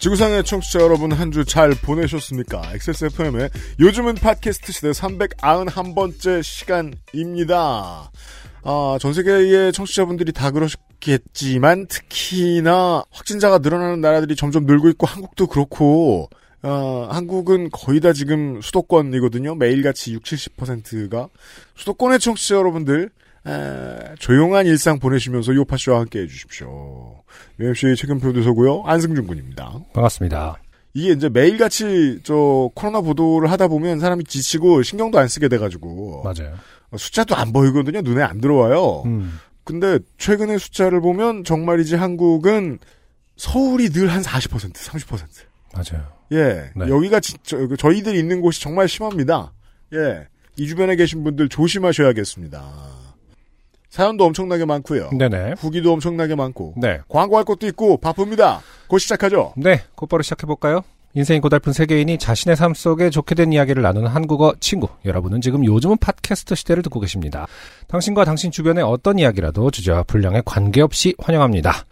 지구상의 청취자 여러분 한 주 잘 보내셨습니까? XSFM의 요즘은 팟캐스트 시대 391번째 시간입니다. 아, 전 세계의 청취자분들이 다 그러셨겠지만 특히나 확진자가 늘어나는 나라들이 점점 늘고 있고 한국도 그렇고 어, 한국은 거의 다 지금 수도권이거든요. 매일같이 60, 70%가 수도권의 청취자 여러분들 에, 조용한 일상 보내시면서 요파쇼와 함께 해주십시오. UMC 책임표도서고요. 안승준 군입니다. 반갑습니다. 이게 이제 매일같이 저 코로나 보도를 하다 보면 사람이 지치고 신경도 안 쓰게 돼가지고 맞아요. 숫자도 안 보이거든요. 눈에 안 들어와요. 음, 근데 최근의 숫자를 보면 정말이지 한국은 서울이 늘 한 40%, 30%. 맞아요. 예. 네. 여기가 진짜 그 저희들 있는 곳이 정말 심합니다. 예. 이 주변에 계신 분들 조심하셔야겠습니다. 사연도 엄청나게 많고요. 네네. 후기도 엄청나게 많고 네. 광고할 것도 있고 바쁩니다. 곧 시작하죠. 네, 곧바로 시작해 볼까요? 인생이 고달픈 세계인이 자신의 삶 속에 좋게 된 이야기를 나누는 한국어 친구. 여러분은 지금 요즘은 팟캐스트 시대를 듣고 계십니다. 당신과 당신 주변의 어떤 이야기라도 주제와 분량에 관계없이 환영합니다.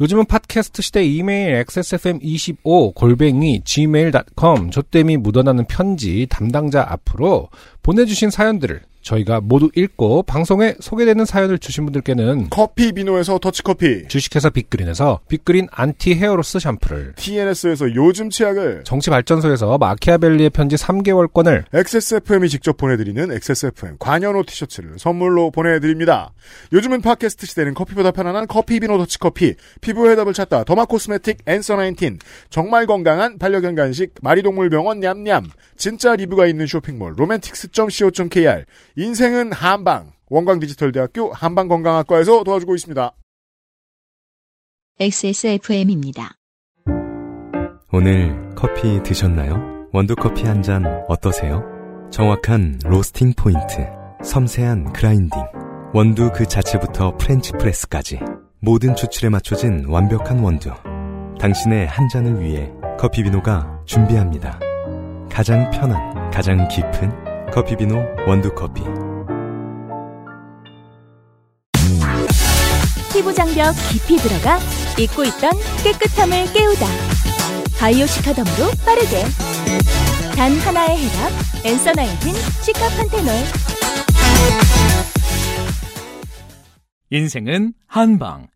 요즘은 팟캐스트 시대 이메일 xsfm25 골뱅이 gmail.com 조땜이 묻어나는 편지 담당자 앞으로 보내주신 사연들을 저희가 모두 읽고 방송에 소개되는 사연을 주신 분들께는 커피 비노에서 터치커피, 주식회사 빅그린에서 빅그린 anti hair loss 샴푸를 TNS에서 요즘 치약을 정치발전소에서 마키아벨리의 편지 3개월권을 XSFM이 직접 보내드리는 XSFM 관여노 티셔츠를 선물로 보내드립니다. 요즘은 팟캐스트 시대는 커피보다 편안한 커피 비노 터치커피, 피부의 답을 찾다 derma cosmetic Answer 19, 정말 건강한 반려견 간식 마리동물병원 냠냠, 진짜 리뷰가 있는 쇼핑몰 로맨틱스.co.kr, 인생은 한방, 원광디지털대학교 한방건강학과에서 도와주고 있습니다. XSFM입니다. 오늘 커피 드셨나요? 원두커피 한 잔 어떠세요? 정확한 로스팅 포인트, 섬세한 grinding, 원두 그 자체부터 French press까지 모든 추출에 맞춰진 완벽한 원두. 당신의 한 잔을 위해 커피비노가 준비합니다. 가장 편한, 가장 깊은 커피 비노 원두 커피. 피부 장벽 깊이 들어가 잊고 있던 깨끗함을 깨우다. 바이오 시카덤으로 빠르게. 단 하나의 해답. 엔서 나인틴 시카판테놀. 인생은 한방.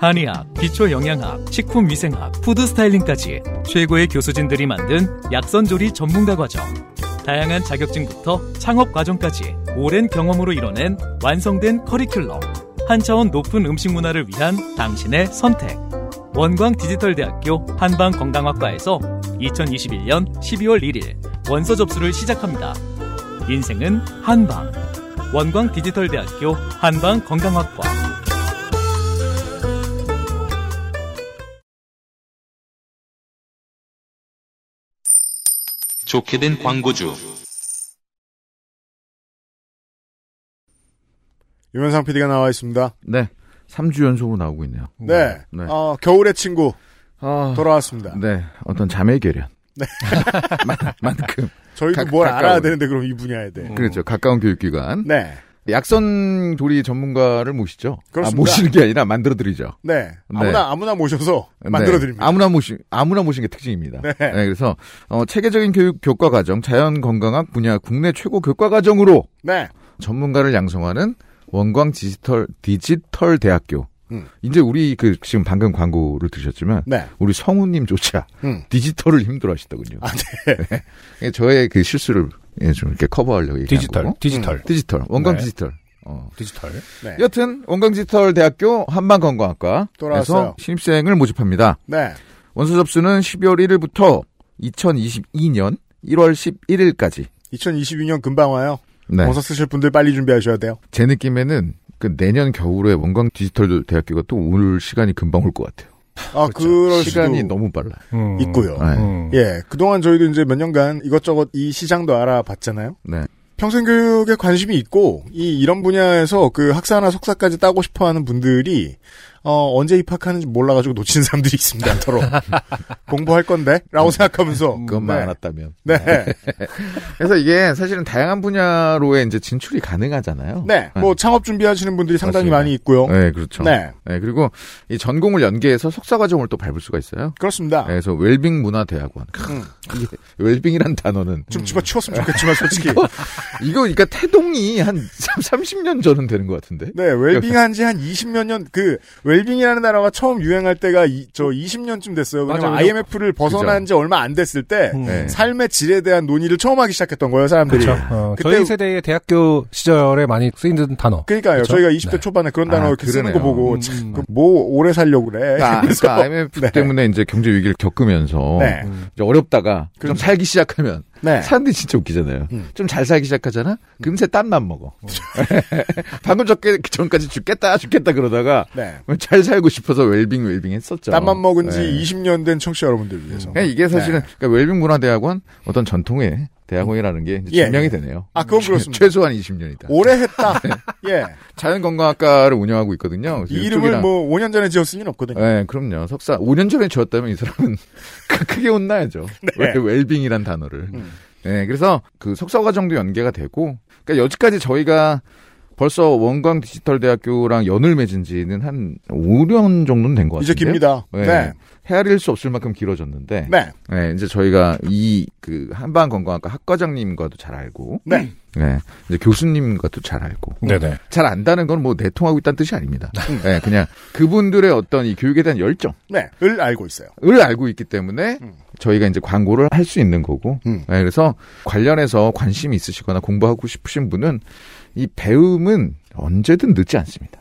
한의학, 기초영양학, 식품위생학, 푸드스타일링까지 최고의 교수진들이 만든 약선조리 전문가 과정. 다양한 자격증부터 창업 과정까지 오랜 경험으로 이뤄낸 완성된 커리큘럼. 한 차원 높은 음식 문화를 위한 당신의 선택. 원광 디지털대학교 한방건강학과에서 2021년 12월 1일 원서 접수를 시작합니다. 인생은 한방. 원광 디지털대학교 한방건강학과. 좋게 된 광고주. 유면상 PD가 나와 있습니다. 네. 3주 연속으로 나오고 있네요. 네. 네. 어, 겨울의 친구 아, 돌아왔습니다. 네. 어떤 자매 결연. 네. 만- 만큼. 저희도 가- 뭘 가까운. 알아야 되는데 그럼 이 분야에 대해. 그렇죠. 가까운 교육기관. 네. 약선 조리 전문가를 모시죠. 그렇습니다. 아, 모시는 게 아니라 만들어 드리죠. 네. 네. 아무나 아무나 모셔서 네. 만들어 드립니다. 아무나 모시, 아무나 모신 게 특징입니다. 네. 그래서, 어, 체계적인 교육 교과 과정, 자연 건강학 분야 국내 최고 교과 과정으로 네. 전문가를 양성하는 원광 디지털, 디지털 대학교. 음. 이제 우리 그, 지금 방금 광고를 들으셨지만, 네. 우리 성우님조차 음. 디지털을 힘들어 하시더군요. 아, 네. 예, 저의 그 실수를 예, 좀 이렇게 커버하려고 얘기한 디지털, 거고. 디지털, 디지털, 원광 네. 디지털. 어. 디지털. 네. 여튼 원광 디지털 대학교 한방건강학과에서 돌아왔어요. 신입생을 모집합니다. 네. 원서 접수는 12월 1일부터 2022년 1월 11일까지. 2022년 금방 와요. 네. 원서 쓰실 분들 빨리 준비하셔야 돼요. 제 느낌에는 그 내년 겨울에 원광 디지털 대학교가 또 올 시간이 금방 올 것 같아요. 아, 그럴 시간이 너무 빨라. 음. 있고요. 네. 음. 예, 그동안 저희도 이제 몇 년간 이것저것 이 시장도 알아봤잖아요. 네. 평생교육에 관심이 있고 이 이런 분야에서 그 학사나 석사까지 따고 싶어하는 분들이 어, 언제 입학하는지 몰라가지고 놓치는 사람들이 있습니다. 더러 공부할 건데라고 생각하면서 그것만 네. 알았다면. 네, 그래서 이게 사실은 다양한 분야로의 이제 진출이 가능하잖아요. 네, 뭐 창업 준비하시는 분들이 상당히 맞습니다. 많이 있고요. 네, 그렇죠. 네, 네, 그리고 이 전공을 연계해서 석사 과정을 또 밟을 수가 있어요. 그렇습니다. 네, 그래서 웰빙 문화대학원. 음. 웰빙이란 단어는 좀 집어치웠으면 좋겠지만 솔직히 이거 그러니까 태동이 한 30년 전은 되는 것 같은데. 네, 웰빙한 지 한 20몇 년, 그, 웰빙이라는 단어가 처음 유행할 때가 이, 저 20년쯤 됐어요. 왜냐면 맞아요. IMF를 벗어난 지 얼마 안 됐을 때, 음. 네. 삶의 질에 대한 논의를 처음 하기 시작했던 거예요, 사람들이. 그렇죠. 어, 그때- 저희 세대의 대학교 시절에 많이 쓰이는 단어. 그러니까요. 그렇죠? 저희가 20대 네. 초반에 그런 아, 단어 이렇게 쓰는 거 그러네요. 보고, 음, 참, 음. 그 뭐, 오래 살려고 그래. 그러니까, 그래서- 그러니까 IMF 네. 때문에 이제 경제 위기를 겪으면서 네. 이제 어렵다가 좀 그럼- 살기 시작하면 네. 사람들이 진짜 웃기잖아요. 음. 좀잘 살기 시작하잖아. 금세 땀만 먹어. 방금 전까- 전까지 죽겠다 죽겠다 그러다가 네. 잘 살고 싶어서 웰빙 웰빙 했었죠. 땀만 먹은 지 네. 20년 된 청취자 여러분들 위해서. 그러니까 이게 사실은 네. 그러니까 웰빙 문화대학원 어떤 전통의 대학원이라는 게 예. 증명이 되네요. 아, 그건 그렇습니다. 최소한 20년이다. 오래 했다. 예. 자연건강학과를 운영하고 있거든요. 이 이름을 뭐 5년 전에 지었을 리는 없거든요. 네, 그럼요. 석사 5년 전에 지었다면 이 사람은 크- 크게 혼나야죠. 네. 웰- 웰빙이란 단어를. 음. 네, 그래서 그 석사 과정도 연계가 되고, 그러니까 여지까지 저희가 벌써 원광 디지털 대학교랑 연을 맺은 지는 한 5년 정도는 된것 이제 같은데요. 깁니다. 네. 네. 헤아릴 수 없을 만큼 길어졌는데, 네. 네, 이제 저희가 이 그 한방 건강학과 학과장님과도 잘 알고, 네. 네, 이제 교수님과도 잘 알고, 네네. 잘 안다는 건 뭐 내통하고 있다는 뜻이 아닙니다. 네, 그냥 그분들의 어떤 이 교육에 대한 열정. 네. 을 알고 있어요. 을 알고 있기 때문에 음. 저희가 이제 광고를 할 수 있는 거고 음. 네, 그래서 관련해서 관심이 있으시거나 공부하고 싶으신 분은 이 배움은 언제든 늦지 않습니다.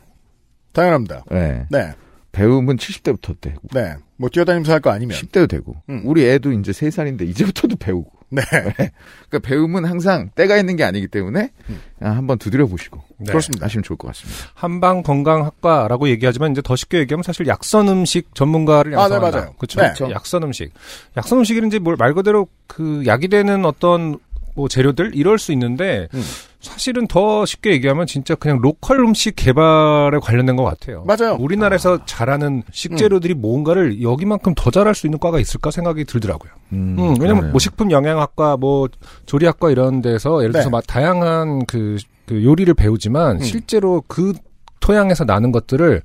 당연합니다. 네, 네. 배움은 70대부터 되고 네. 뭐 뛰어다니면서 할 거 아니면. 10대도 되고 음. 우리 애도 이제 3살인데 이제부터도 배우고 네. 그러니까 배움은 항상 때가 있는 게 아니기 때문에 음. 아, 한번 두드려 보시고 네. 그렇습니다. 하시면 좋을 것 같습니다. 한방 건강학과라고 얘기하지만 이제 더 쉽게 얘기하면 사실 약선 음식 전문가를 아, 네, 양성한다. 맞아요. 그렇죠. 네. 약선 음식. 약선 음식이 이제 뭘말 그대로 그 약이 되는 어떤 뭐 재료들 이럴 수 있는데 음. 사실은 더 쉽게 얘기하면 진짜 그냥 로컬 음식 개발에 관련된 것 같아요. 맞아요. 우리나라에서 잘하는 식재료들이 뭔가를 여기만큼 더 잘할 수 있는 과가 있을까 생각이 들더라고요. 음, 음, 왜냐면. 뭐 식품 영양학과 뭐 조리학과 이런 데서 예를 들어서 네. 막 다양한 그, 그 요리를 배우지만 음. 실제로 그 토양에서 나는 것들을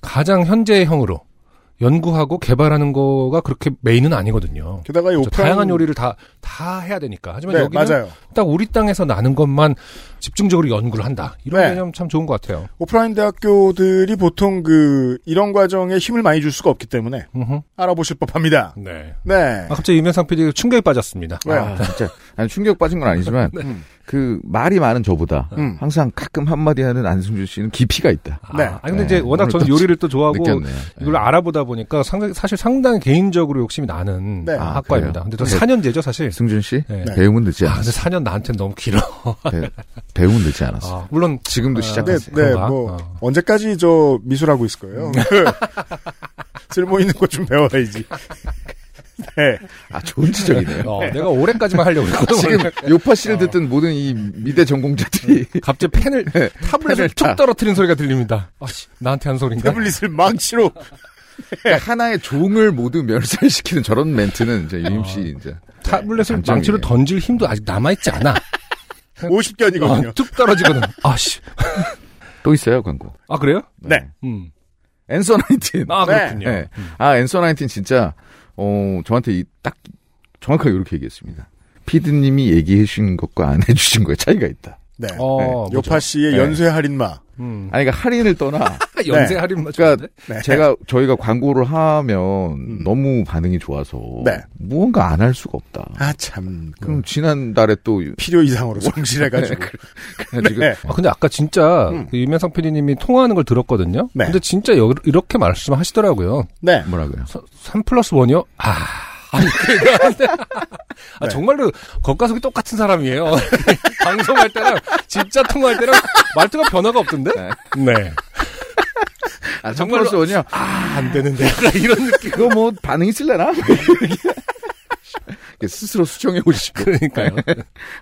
가장 현재형으로 연구하고 개발하는 거가 그렇게 메인은 아니거든요. 게다가. 오프라인 다양한 요리를 다, 다 해야 되니까. 하지만 네, 여기는 맞아요. 딱 우리 땅에서 나는 것만 집중적으로 연구를 한다. 이런 네. 개념 참 좋은 것 같아요. 오프라인 대학교들이 보통 그 이런 과정에 힘을 많이 줄 수가 없기 때문에 음흠. 알아보실 법합니다. 네. 네. 아, 갑자기 유명상 PD 충격에 빠졌습니다. 왜요? 아, 진짜 아니, 충격 빠진 건 아니지만 음. 그 말이 많은 저보다 음. 항상 가끔 한마디 하는 안승준 씨는 깊이가 있다. 아, 네. 아니, 근데 네. 이제 워낙 오늘 저는 또 요리를 또 좋아하고 느꼈네요. 이걸 알아보다 보니까 상당히, 사실 상당히 개인적으로 욕심이 나는 네. 아, 아, 학과입니다. 그래요? 근데 저 네. 4년제죠, 사실. 승준 씨 네. 네. 배움은 늦지 아, 근데 않았어. 4년 나한테는 너무 길어. 배, 배움은 늦지 않았어. 아, 물론 지금도 아, 네, 시작했어요. 네, 그런가? 뭐 어. 언제까지 저 미술하고 있을 거예요. 쓸모 있는 것 좀 배워야지. 네. 아 좋은 지적이네요. 어, 내가 올해까지만 하려고 했거든. 지금 요파 씨를 듣던 모든 이 미대 전공자들이 갑자기 펜을 타블렛을 펜을 툭 다- 떨어뜨린 소리가 들립니다. 아씨, 나한테 한 소리인가? 태블릿을 망치로 그러니까 하나의 종을 모두 멸살시키는 저런 멘트는 이제 유임 씨 이제 타블렛을. 망치로 던질 힘도 아직 남아있지 않아. 50견이거든요. 어, 툭 떨어지거든. 아씨. 또 있어요 광고. 아, 그래요? 네. 음. 앤서 나인틴. 아, 네. 그렇군요. 네. 아 앤서 나인틴 진짜 어 저한테 이 딱 정확하게 이렇게 얘기했습니다. 피드님이 얘기해 주신 것과 안 해주신 거에 차이가 있다. 네. 어, 요파 씨의 네. 연쇄 할인마. 음. 아니 그러니까 할인을 떠나 연세 할인 그러니까 네. 제가 저희가 광고를 하면 너무 반응이 좋아서 네. 무언가 안 할 수가 없다. 아, 참. 그럼 지난달에 또 필요 이상으로 성실해가지고. 그래가지고 네. 아, 근데 아까 진짜 음. 그 유명상 PD님이 통화하는 걸 들었거든요. 네. 근데 진짜 여- 이렇게 말씀하시더라고요. 네. 뭐라고요? 3 플러스 1이요? 아. 아니, 그러는데 아, 네. 정말로 겉가속이 똑같은 사람이에요. 방송할 때랑 진짜 통화할 때랑 말투가 변화가 없던데? 네. 아, 정말로- 정말로 원이요. 안 되는데. 이런 느낌. 그거 뭐 반응 있을래나? 스스로 수정해 보시고. 그러니까요.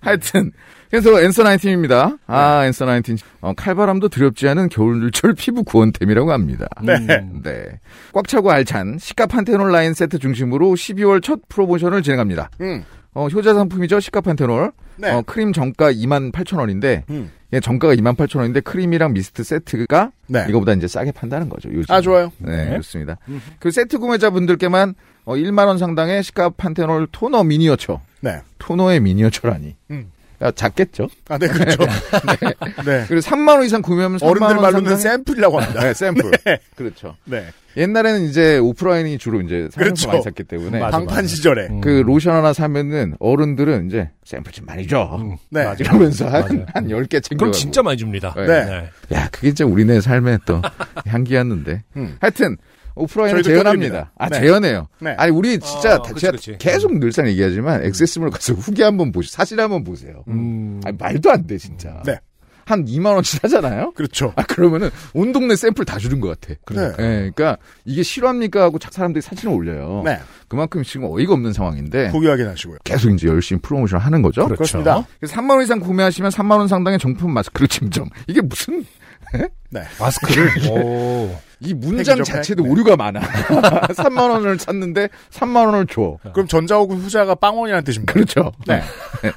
하여튼 그래서 Answer Nineteen입니다. 아 Answer Nineteen 어, 칼바람도 두렵지 않은 겨울철 피부 구원템이라고 합니다. 네. 네. 꽉 차고 알찬 cica panthenol 라인 세트 중심으로 12월 첫 프로모션을 진행합니다. 음. 어, 효자 상품이죠. cica panthenol. 네. 어, 크림 정가 28,000원인데 음. 예, 정가가 28,000원인데 크림이랑 미스트 세트가 네. 이거보다 이제 싸게 판다는 거죠. 요즘. 아, 좋아요. 네, 네. 좋습니다. 그 세트 구매자분들께만 어, 1만 원 상당의 cica panthenol 토너 미니어처. 네. 토너의 미니어처라니. 음. 야, 작겠죠? 아, 네, 그렇죠. 네. 그리고 3만 원 이상 구매하면 3만 어른들 원 말로는 샘플이라고 합니다. 네, 샘플. 그렇죠. 네. 옛날에는 이제 오프라인이 주로 이제 그렇죠. 많이 샀기 때문에 맞아, 방판 시절에. 음. 그 로션 하나 사면은 어른들은 이제 샘플 좀 많이 줘. 음. 네. 맞아요. 이러면서 한, 맞아요. 한 10개 챙겨. 그럼 진짜 많이 줍니다. 네. 야, 그게 진짜 우리네 삶의 또 향기였는데. 음. 하여튼 오프라인을 재현합니다. 아, 네. 재현해요. 네. 아니, 우리 진짜 어, 그치, 제가 그치. 계속 늘상 얘기하지만 액세스몰 가서 후기 한번 보시, 사진 한번 보세요. 음. 아니, 말도 안 돼, 진짜. 네. 한 2만 원치 하잖아요? 그렇죠. 아, 그러면은 온 동네 샘플 다 주는 것 같아. 네. 예, 그러니까 이게 실화입니까 하고 자- 사람들이 사진을 올려요. 네. 그만큼 지금 어이가 없는 상황인데 후기 확인하시고요. 계속 이제 열심히 프로모션을 하는 거죠. 그렇죠. 그렇습니다. 그래서 3만 원 이상 구매하시면 3만 원 상당의 정품 마스크를 증정. 이게 무슨 네. 마스크를. 오. 이 문장 팩이죠, 자체도 팩. 오류가 많아. 3만 원을 샀는데 3만 원을 줘. 그럼 전자 혹은 후자가 빵원이라는 뜻입니다. 그렇죠. 네.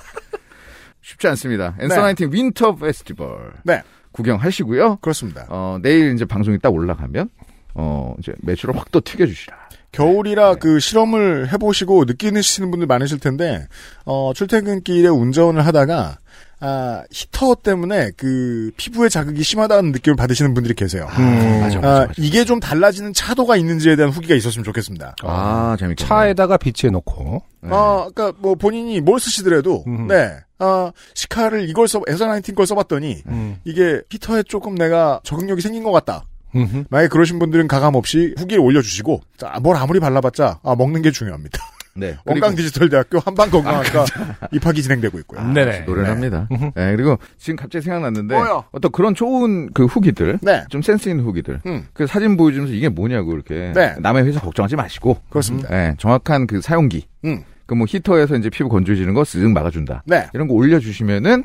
쉽지 않습니다. Answer 네. Nineteen winter festival 네. 구경하시고요. 그렇습니다. 어, 내일 이제 방송이 딱 올라가면 어, 이제 매출을 확또 튀겨 주시라. 겨울이라 네. 그 실험을 해보시고 느끼시는 분들 많으실 텐데, 어, 출퇴근길에 운전을 하다가, 아, 히터 때문에 그 피부에 자극이 심하다는 느낌을 받으시는 분들이 계세요. 음. 맞아, 아, 이게 좀 달라지는 차도가 있는지에 대한 후기가 있었으면 좋겠습니다. 아, 재밌겠네. 차에다가 비치해 놓고. 네. 어, 그니까 뭐 본인이 뭘 쓰시더라도, 음. 네, 아, 시카를 이걸 써, 에서 나인틴 걸 써봤더니, 음. 이게 히터에 조금 내가 적응력이 생긴 것 같다. 음흠. 만약에 그러신 분들은 가감 없이 후기를 올려주시고, 자, 뭘 아무리 발라봤자, 아, 먹는 게 중요합니다. 네. 원광 디지털 대학교 한방 건강학과 입학이 진행되고 있고요. 네네. 노래를 네. 합니다. 음흠. 네, 그리고 지금 갑자기 생각났는데 뭐요? 어떤 그런 좋은 그 후기들, 네. 좀 센스 있는 후기들, 음. 그 사진 보여주면서 이게 뭐냐고 이렇게 네. 남의 회사 걱정하지 마시고, 그렇습니다. 네, 정확한 그 사용기, 음. 그뭐 히터에서 이제 피부 건조해지는 거 쓱 막아준다. 네. 이런 거 올려주시면은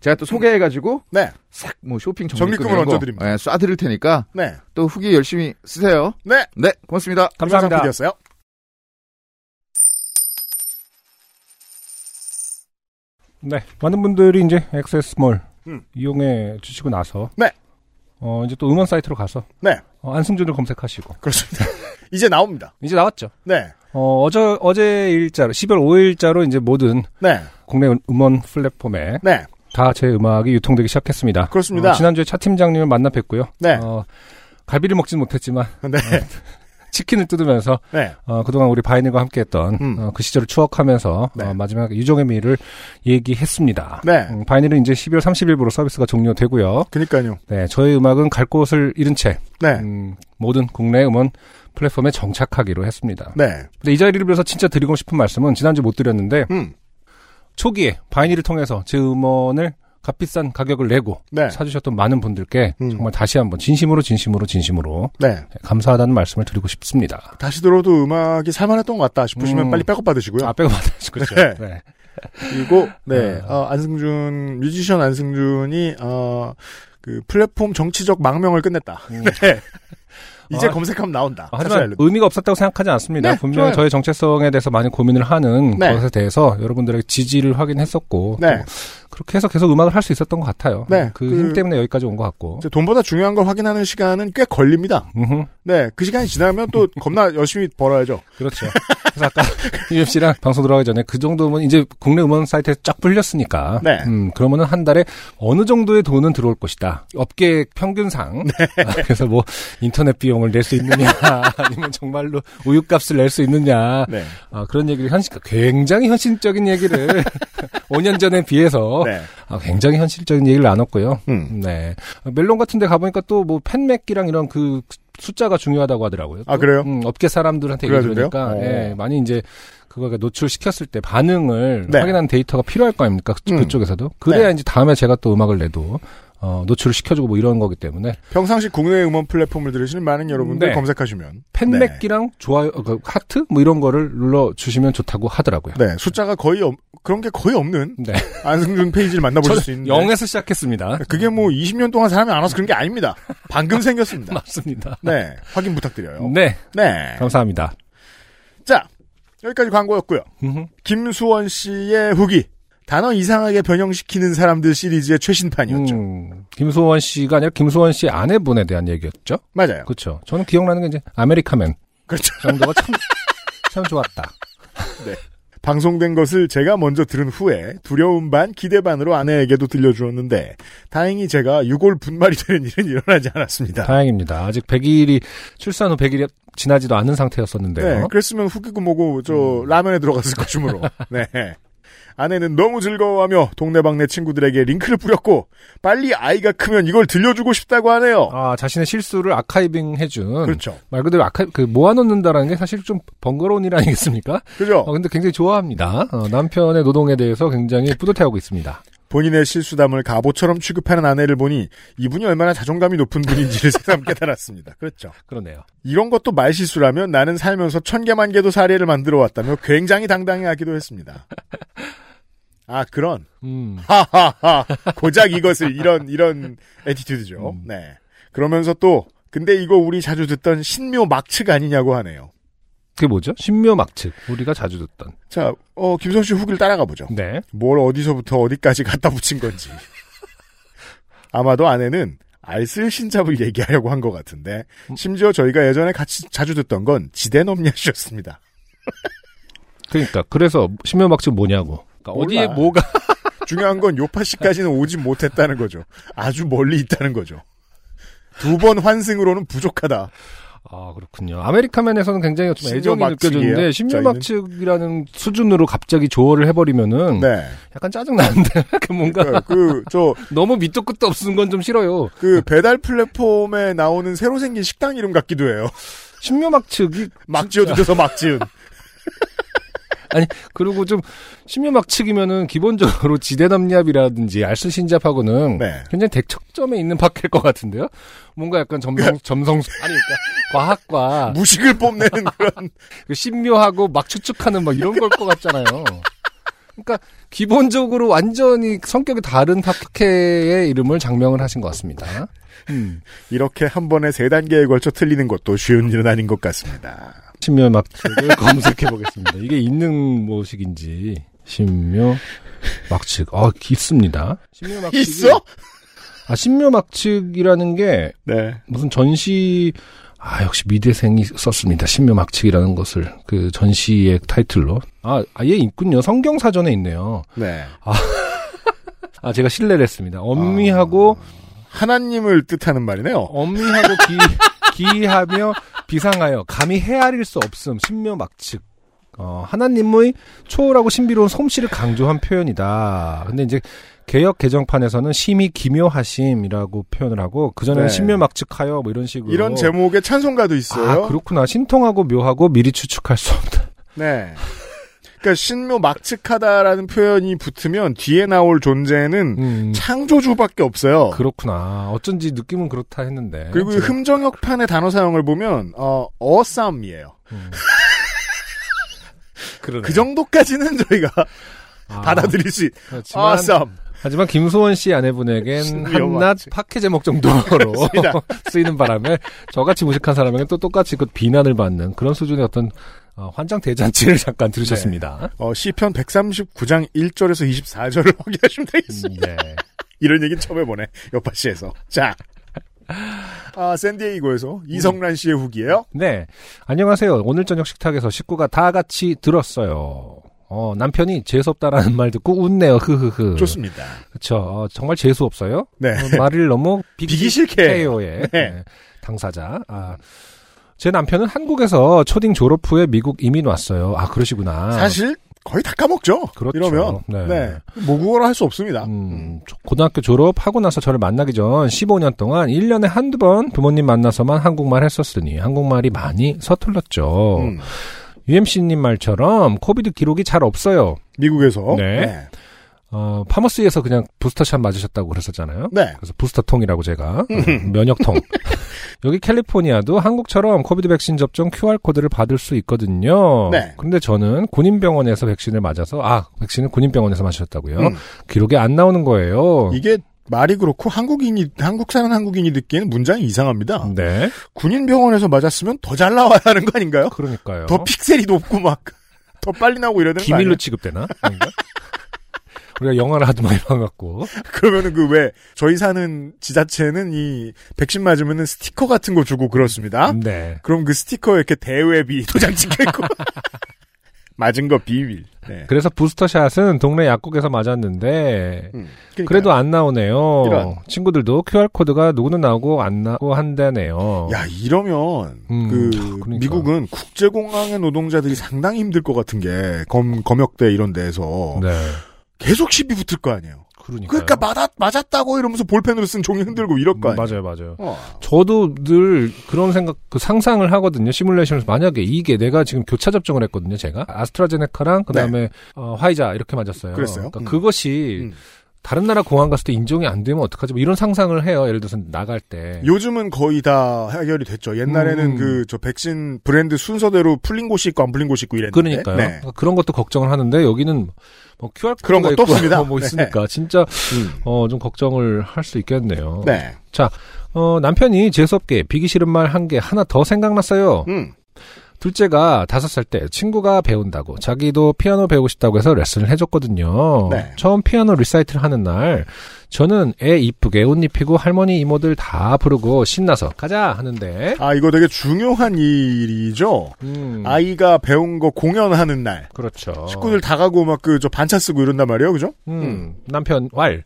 제가 또 소개해가지고 네. 싹뭐 쇼핑 거, 얹어드립니다. 네, 쏴드릴 테니까 네. 또 후기 열심히 쓰세요. 네. 네, 고맙습니다. 감사합니다. PD였어요. 네. 많은 분들이 이제 액세스몰 음. 이용해 주시고 나서. 네. 어, 이제 또 음원 사이트로 가서. 네. 어, 안승준을 검색하시고. 그렇습니다. 이제 나옵니다. 이제 나왔죠. 네. 어, 어제, 어제 일자로, 12월 5일자로 이제 모든 네. 국내 음원 플랫폼에 네. 다 제 음악이 유통되기 시작했습니다. 그렇습니다. 어, 지난주에 차 팀장님을 만나 뵀고요. 네. 어, 갈비를 먹지는 못했지만 네. 치킨을 뜯으면서 네. 어, 그동안 우리 바이닐과 함께했던 음. 어, 그 시절을 추억하면서 네. 어, 마지막 유종의 미를 얘기했습니다. 네. 음, 바이닐은 이제 12월 30일부로 서비스가 종료되고요. 그니까요. 네, 저희 음악은 갈 곳을 잃은 채 네. 음, 모든 국내 음원 플랫폼에 정착하기로 했습니다. 네. 근데 이 자리를 빌어서 진짜 드리고 싶은 말씀은 지난주 못 드렸는데 음. 초기에 바이닐을 통해서 제 음원을 값비싼 가격을 내고 네. 사주셨던 많은 분들께 음. 정말 다시 한번 진심으로 진심으로 진심으로 네. 감사하다는 말씀을 드리고 싶습니다. 다시 들어도 음악이 살만했던 것 같다 싶으시면 음. 빨리 백업 받으시고요. 아, 빼고 받으시고 그렇죠. 네. 네. 그리고 네, 네. 어, 안승준 뮤지션 안승준이 어, 그 플랫폼 정치적 망명을 끝냈다. 네. 이제 아, 검색하면 나온다. 하지만. 의미가 없었다고 생각하지 않습니다. 네, 분명히 좋아요. 저의 정체성에 대해서 많이 고민을 하는 네. 것에 대해서 여러분들에게 지지를 확인했었고 네. 또 그렇게 해서 계속 음악을 할 수 있었던 것 같아요. 네, 그 그- 힘 때문에 여기까지 온 것 같고. 돈보다 중요한 걸 확인하는 시간은 꽤 걸립니다. 음흠, 네, 그 시간이 지나면 또 겁나 열심히 벌어야죠. 그렇죠. 그래서 아까 유엽 씨랑 방송 들어가기 전에 그 정도면 이제 국내 음원 사이트에 쫙 불렸으니까. 네. 음, 그러면은 한 달에 어느 정도의 돈은 들어올 것이다. 업계 평균상. 네. 아, 그래서 뭐 인터넷 비용을 낼 수 있느냐, 아니면 정말로 우유값을 낼 수 있느냐. 네. 아, 그런 얘기를 현실, 굉장히 현실적인 얘기를 5년 전에 비해서 네. 아, 굉장히 현실적인 얘기를 나눴고요. 음. 네. 멜론 같은 데 가보니까 또 뭐 팬맥기랑 이런 그 숫자가 중요하다고 하더라고요. 아, 또. 그래요? 음, 업계 사람들한테 얘기? 들으니까, 어. 예, 많이 이제 그거가 노출시켰을 때 반응을 네. 확인하는 데이터가 필요할 거 아닙니까? 그- 음. 그쪽에서도. 그래야 네. 이제 다음에 제가 또 음악을 내도 어, 노출을 시켜주고 뭐 이런 거기 때문에 평상시 국내 음원 플랫폼을 들으시는 많은 여러분들 네. 검색하시면 팬맥기랑 좋아요, 어, 그 하트 뭐 이런 거를 눌러 주시면 좋다고 하더라고요. 네, 네, 숫자가 거의 없- 그런 게 거의 없는 네. 안승준 페이지를 만나보실 수 있는데 0에서 시작했습니다. 그게 뭐 20년 동안 사람이 안 와서 그런 게 아닙니다. 방금 생겼습니다. 맞습니다. 네, 확인 부탁드려요. 네, 네. 감사합니다. 자, 여기까지 광고였고요. 김수원 씨의 후기. 단어 이상하게 변형시키는 사람들 시리즈의 최신판이었죠. 음, 김소원 씨가 아니라 김소원 씨 아내분에 대한 얘기였죠. 맞아요. 그렇죠. 저는 기억나는 게 이제 아메리카맨 그렇죠. 정도가 참, 참 좋았다. 방송된 것을 제가 먼저 들은 후에 두려움 반 기대 반으로 아내에게도 들려주었는데 다행히 제가 유골 분말이 되는 일은 일어나지 않았습니다. 다행입니다. 아직 100일이 출산 후 100일이 지나지도 않은 상태였었는데요. 네, 그랬으면 후기고 뭐고 저 라면에 들어갔을 것이므로. 네. 아내는 너무 즐거워하며 동네방네 친구들에게 링크를 뿌렸고 빨리 아이가 크면 이걸 들려주고 싶다고 하네요. 아, 자신의 실수를 아카이빙 해준. 그렇죠. 말 그대로 아카, 그, 모아놓는다라는 게 사실 좀 번거로운 일 아니겠습니까? 그죠? 어, 근데 굉장히 좋아합니다. 어, 남편의 노동에 대해서 굉장히 뿌듯해하고 있습니다. 본인의 실수담을 가보처럼 취급하는 아내를 보니 이분이 얼마나 자존감이 높은 분인지를 새삼 깨달았습니다. 그렇죠. 그러네요. 이런 것도 말실수라면 나는 살면서 천 개만 개도 사례를 만들어 왔다며 굉장히 당당해하기도 했습니다. 아 그런 음. 하하하 고작 이것을 이런 이런 attitude죠. 음. 네. 그러면서 또 근데 이거 우리 자주 듣던 신묘 막측 아니냐고 하네요. 그게 뭐죠? 신묘 막측. 우리가 자주 듣던. 자, 어 김선 씨 후기를 따라가 보죠. 네. 뭘 어디서부터 어디까지 갖다 붙인 건지. 아마도 아내는 알쓸 신잡을 얘기하려고 한 것 같은데 심지어 저희가 예전에 같이 자주 듣던 건 지대넘냐셨습니다. 그러니까. 그래서 신묘 막측 뭐냐고. 그러니까 어디에. 뭐가. 중요한 건 요파시까지는 오지 못했다는 거죠. 아주 멀리 있다는 거죠. 두 번 환승으로는 부족하다. 아, 그렇군요. 아메리카맨에서는 굉장히 좀 애정이 느껴지는데, 신묘막측이라는 수준으로 갑자기 조어를 해버리면은, 네. 약간 짜증 나는데, 그 뭔가, 그, 저, 너무 밑도 끝도 없는 건 좀 싫어요. 그 배달 플랫폼에 나오는 새로 생긴 식당 이름 같기도 해요. 신묘막측이, 막 지어드려서 막 지은. 그리고 좀, 신묘막측이면은 기본적으로 지대남yap이라든지 알쓸신잡하고는 네. 굉장히 대척점에 있는 파크일 것 같은데요? 뭔가 약간 점성, 점성, 아니, 그러니까, 과학과, 무식을 뽐내는 그런. 그 신묘하고 막 추측하는 막 이런 걸 것 같잖아요. 그러니까 기본적으로 완전히 성격이 다른 파케의 이름을 장명을 하신 것 같습니다. 음. 이렇게 한 번에 세 단계에 걸쳐 틀리는 것도 쉬운 일은 아닌 것 같습니다. 신묘 막측을 검색해 보겠습니다. 이게 있는 모식인지 신묘 막측. 아 있습니다. 신묘 막측 있어? 아 신묘 막측이라는 게 네. 무슨 전시 아 역시 미대생이 썼습니다. 신묘 막측이라는 것을 그 전시의 타이틀로 아 아예 있군요. 성경 사전에 있네요. 네. 아 제가 신뢰를 했습니다. 엄미하고 하나님을 뜻하는 말이네요. 엄미하고 기, 기하며 비상하여 감히 헤아릴 수 없음 신묘 막측. 어, 하나님의 초월하고 신비로운 솜씨를 강조한 표현이다. 근데 이제 개혁 개정판에서는 심히 기묘하심이라고 표현을 하고 그전에는 네. 신묘막측하여 뭐 이런 식으로 이런 제목의 찬송가도 있어요. 아 그렇구나 신통하고 묘하고 미리 추측할 수 없다. 네. 그러니까 신묘 막측하다라는 표현이 붙으면 뒤에 나올 존재는 음, 창조주밖에 없어요. 그렇구나. 어쩐지 느낌은 그렇다 했는데. 그리고 이 제가- 흠정역판의 단어 사용을 보면 어 어쌈이에요. 음. 그 정도까지는 저희가 아, 받아들일 수 있. 그렇지만 어쌈. 하지만 김소원 씨 아내분에겐 한낱. 파케 제목 정도로. 쓰이는 바람에 저같이 무식한 사람에겐 또 똑같이 그 비난을 받는 그런 수준의 어떤 어, 환장 대잔치를 잠깐 들으셨습니다. 어, 시편 139장 1절에서 24절을 확인하시면 되겠습니다. 네. 이런 얘기는 처음 해보네. 여파시에서. 자. 아, 샌디에이고에서 이성란 씨의 후기예요. 네. 안녕하세요. 오늘 저녁 식탁에서 식구가 다 같이 들었어요. 어, 남편이 재수없다라는 말 듣고 웃네요. 흐흐흐. 좋습니다. 그쵸. 어, 정말 재수없어요. 네. 어, 말을 너무 비기, 비기 싫게. 해요의 네. 네, 당사자. 아, 제 남편은 한국에서 초딩 졸업 후에 미국 이민 왔어요. 아 그러시구나. 사실 거의 다 까먹죠. 그렇죠. 이러면 네. 네. 모국어로 할 수 없습니다. 음, 고등학교 졸업하고 나서 저를 만나기 전 15년 동안 1년에 한두 번 부모님 만나서만 한국말 했었으니 한국말이 많이 서툴렀죠. 음, UMC님 말처럼 COVID 기록이 잘 없어요. 미국에서 네. 어, pharmacy에서 그냥 booster shot 맞으셨다고 그랬었잖아요. 네. 그래서 booster통이라고 제가 어, 면역통. 여기 캘리포니아도 한국처럼 코비드 백신 접종 QR 코드를 받을 수 있거든요. 네. 그런데 저는 군인병원에서 백신을 맞아서 아 백신은 군인병원에서 맞으셨다고요. 음. 기록에 안 나오는 거예요. 이게 말이 그렇고 한국인이 한국 사는 한국인이 듣기에는 문장이 이상합니다. 네. 군인 병원에서 맞았으면 더 잘 나와야 하는 거 아닌가요? 그러니까요. 더 픽셀이 높고 막 더 빨리 나오고 거 기밀로 아니에요? 취급되나? 우리가 영화를 하도 많이 봐갖고. 그러면은 그 왜 저희 사는 지자체는 이 백신 맞으면은 스티커 같은 거 주고 그렇습니다. 네. 그럼 그 스티커에 이렇게 대외비 도장 찍혀 있고 맞은 거 비밀. 네. 그래서 부스터샷은 동네 약국에서 맞았는데 음. 그래도 안 나오네요. 이런. 친구들도 QR 코드가 누구는 나오고 안 나오고 한다네요. 야 이러면 음, 그 그러니까. 미국은 국제공항의 노동자들이 상당히 힘들 것 같은 게 검 검역대 이런 데에서 네. 계속 시비 붙을 거 아니에요. 그러니까 그러니까 맞았 맞았다고 이러면서 볼펜으로 쓴 종이 흔들고 이럴 거 아니에요. 맞아요, 맞아요. 어. 저도 늘 그런 생각, 그 상상을 하거든요. 시뮬레이션에서 만약에 이게 내가 지금 교차 접종을 했거든요. 제가 아스트라제네카랑 그다음에 어, 화이자 이렇게 맞았어요. 네. 그랬어요? 그러니까 음. 그것이 음. 다른 나라 공항 갔을 때 인종이 안 되면 어떡하지? 뭐 이런 상상을 해요. 예를 들어서 나갈 때. 요즘은 거의 다 해결이 됐죠. 옛날에는 음. 그저 백신 브랜드 순서대로 풀린 곳이 있고 안 풀린 곳이 있고 이랬는데. 그러니까요. 네. 그러니까 그런 것도 걱정을 하는데 여기는 뭐 QR 그런 것도 없습니다. 뭐 네. 있으니까 진짜 음. 어좀 걱정을 할 수 있겠네요. 네. 어 남편이 재수없게 뵈기 싫은 말 한 게 하나 더 생각났어요. 음. 둘째가 다섯 살 때 친구가 배운다고 자기도 피아노 배우고 싶다고 해서 레슨을 해줬거든요. 네. 처음 피아노 recital을 하는 날 저는 애 이쁘게 옷 입히고 할머니 이모들 다 부르고 신나서 가자 하는데 아 이거 되게 중요한 일이죠. 음, 아이가 배운 거 공연하는 날. 그렇죠. 식구들 다 가고 막 그 저 반차 쓰고 이런단 말이에요, 그죠? 음, 남편 왈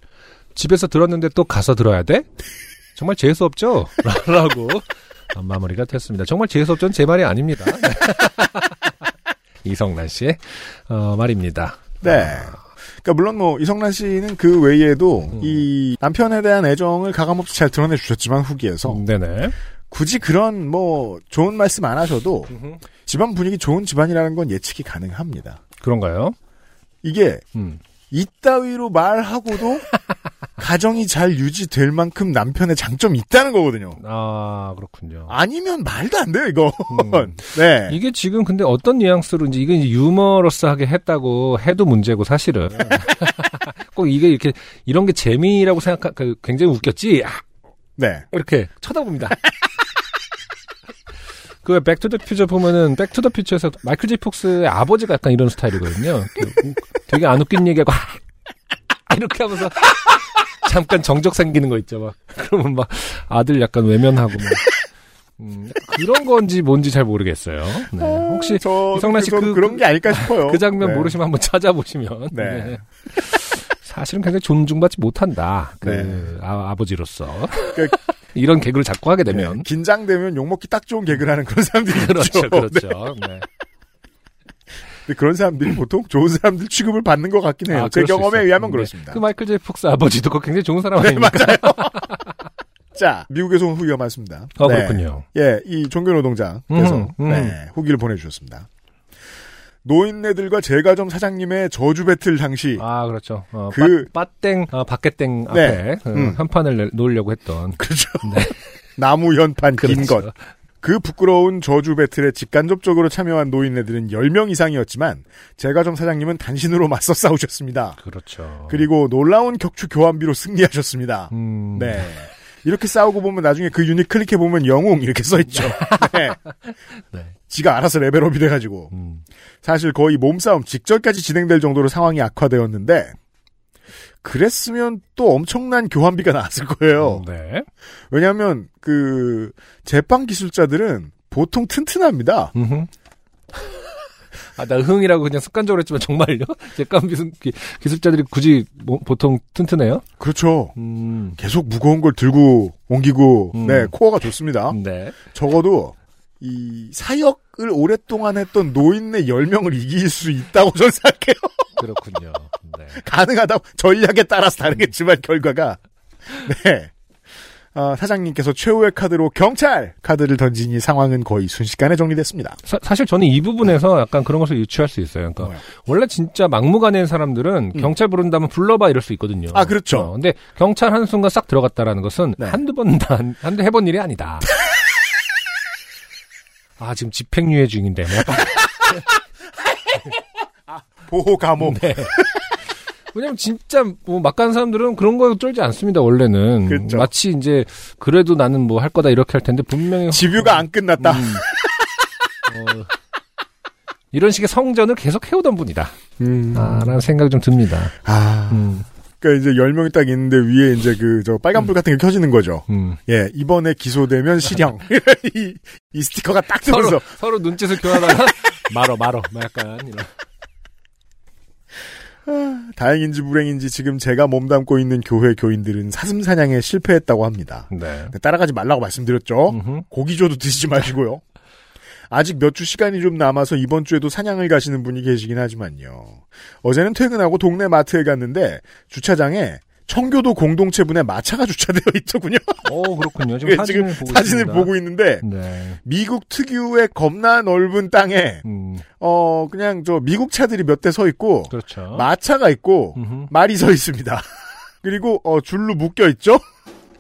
집에서 들었는데 또 가서 들어야 돼? 정말 재수 없죠? 라고 마무리가 됐습니다. 정말 재수 없전 제 말이 아닙니다. 이성란 씨의 어, 말입니다. 네. 그러니까 물론 뭐 이성란 씨는 그 외에도 음. 이 남편에 대한 애정을 가감없이 잘 드러내 주셨지만 후기에서 음, 네네. 굳이 그런 뭐 좋은 말씀 안 하셔도 집안 분위기 좋은 집안이라는 건 예측이 가능합니다. 그런가요? 이게 음. 이따위로 말하고도 가정이 잘 유지될 만큼 남편의 장점이 있다는 거거든요. 아 그렇군요. 아니면 말도 안 돼요, 이거. 음. 네. 이게 지금 근데 어떤 뉘앙스로 이게 이제 유머러스하게 했다고 해도 문제고 사실은 꼭 이게 이렇게 이런 게 재미라고 생각하 그 굉장히 웃겼지 아, 네. 이렇게 쳐다봅니다. 그 Back to the Future 보면은 백투더퓨처에서 마이클 제이 폭스의 아버지가 약간 이런 스타일이거든요. 그 되게 안 웃긴 얘기하고 이렇게 하면서 잠깐 정적 생기는 거 있죠. 막 그러면 막 아들 약간 외면하고 막 음, 그런 건지 뭔지 잘 모르겠어요. 네. 혹시 저 이성란 씨 그- 그런 게 아닐까 싶어요. 그 장면 네. 모르시면 한번 찾아보시면 네. 네. 사실은 굉장히 존중받지 못한다. 그 네. 아, 버지로서 그- 이런 개그를 자꾸 하게 네. 되면 긴장되면 욕 먹기 딱 좋은 개그를 하는 그런 사람들이 그렇죠, 있죠. 그렇죠. 네. 근데 그런 사람들이 보통 좋은 사람들 취급을 받는 것 같긴 해요. 아, 제 경험에 있어요. 의하면 네. 그렇습니다. 그 마이클 제이 폭스 아버지도 그거 굉장히 좋은 사람 네, 아닙니까? 맞아요. 자, 미국에서 온 후기가 많습니다. 어, 네. 그렇군요. 예, 이 종교노동자께서 음, 음. 네, 후기를 보내주셨습니다. 노인네들과 제과점 사장님의 저주 배틀 당시 아, 그렇죠. 어, 그- 빠, 빠땡, 어, 네. 앞에 그 음. 현판을 내- 놓으려고 했던. 그렇죠. 네. 나무 현판 긴 그렇죠. 것. 그 부끄러운 저주 배틀에 직간접적으로 참여한 노인네들은 10명 이상이었지만 제과점 사장님은 단신으로 맞서 싸우셨습니다. 그렇죠. 그리고 놀라운 격추 교환비로 승리하셨습니다. 음, 네. 이렇게 싸우고 보면 나중에 그 유닛 클릭해 보면 영웅 이렇게 써 있죠. 네. 네. 지가 알아서 레벨업이 돼가지고 음, 사실 거의 몸싸움 직전까지 진행될 정도로 상황이 악화되었는데 그랬으면 또 엄청난 교환비가 나왔을 거예요. 네. 왜냐하면 그 제빵 기술자들은 보통 튼튼합니다. 아, 나 흥이라고 그냥 습관적으로 했지만 정말요? 제감 기술, 기- 기술자들이 굳이 뭐- 보통 튼튼해요? 그렇죠. 음, 계속 무거운 걸 들고 옮기고 음. 네 코어가 좋습니다. 네. 적어도 이 사역을 오랫동안 했던 노인네 10명을 이길 수 있다고 저는 생각해요. 그렇군요. 네. 가능하다고 전략에 따라서 다르겠지만 결과가 네. 어, 사장님께서 최후의 카드로 경찰 카드를 던지니 상황은 거의 순식간에 정리됐습니다. 사, 실 저는 이 부분에서 약간 그런 것을 유추할 수 있어요. 그러니까 뭐요? 원래 진짜 막무가내인 사람들은 음. 경찰 부른다면 불러봐 이럴 수 있거든요. 아, 그렇죠. 어, 근데 경찰 한 순간 싹 들어갔다라는 것은 네. 한두 번, 한- 한두 해본 일이 아니다. 아, 지금 집행유예 중인데. 뭐 보호 감옥. 네. 왜냐면 진짜 뭐 막 가는 사람들은 그런 거 쫄지 않습니다, 원래는. 그렇죠. 마치 이제 그래도 나는 뭐 할 거다 이렇게 할 텐데 분명히 집유가 안 끝났다. 음. 어, 이런 식의 성전을 계속 해오던 분이다. 음. 아, 라는 생각이 좀 듭니다. 아. 음, 그러니까 이제 10명이 딱 있는데 위에 이제 그 저 빨간불 같은 게 켜지는 거죠. 음. 예, 이번에 기소되면 실형. 이, 이 스티커가 딱 서로, 뜨면서 서로 눈짓을 교환하다가 말어, 말어. 뭐 약간 이런. 다행인지 불행인지 지금 제가 몸담고 있는 교회 교인들은 사슴 사냥에 실패했다고 합니다. 네. 네, 따라가지 말라고 말씀드렸죠. 음흠. 고기조도 드시지 마시고요. 아직 몇 주 시간이 좀 남아서 이번 주에도 사냥을 가시는 분이 계시긴 하지만요. 어제는 퇴근하고 동네 마트에 갔는데 주차장에 청교도 공동체분의 마차가 주차되어 있더군요. 오, 그렇군요. 지금 사진을 보고 사진을. 보고 있는데 네. 미국 특유의 겁나 넓은 땅에 음, 어 그냥 저 미국 차들이 몇 대 서 있고 그렇죠. 마차가 있고 음흠. 말이 서 있습니다. 그리고 어 줄로 묶여 있죠.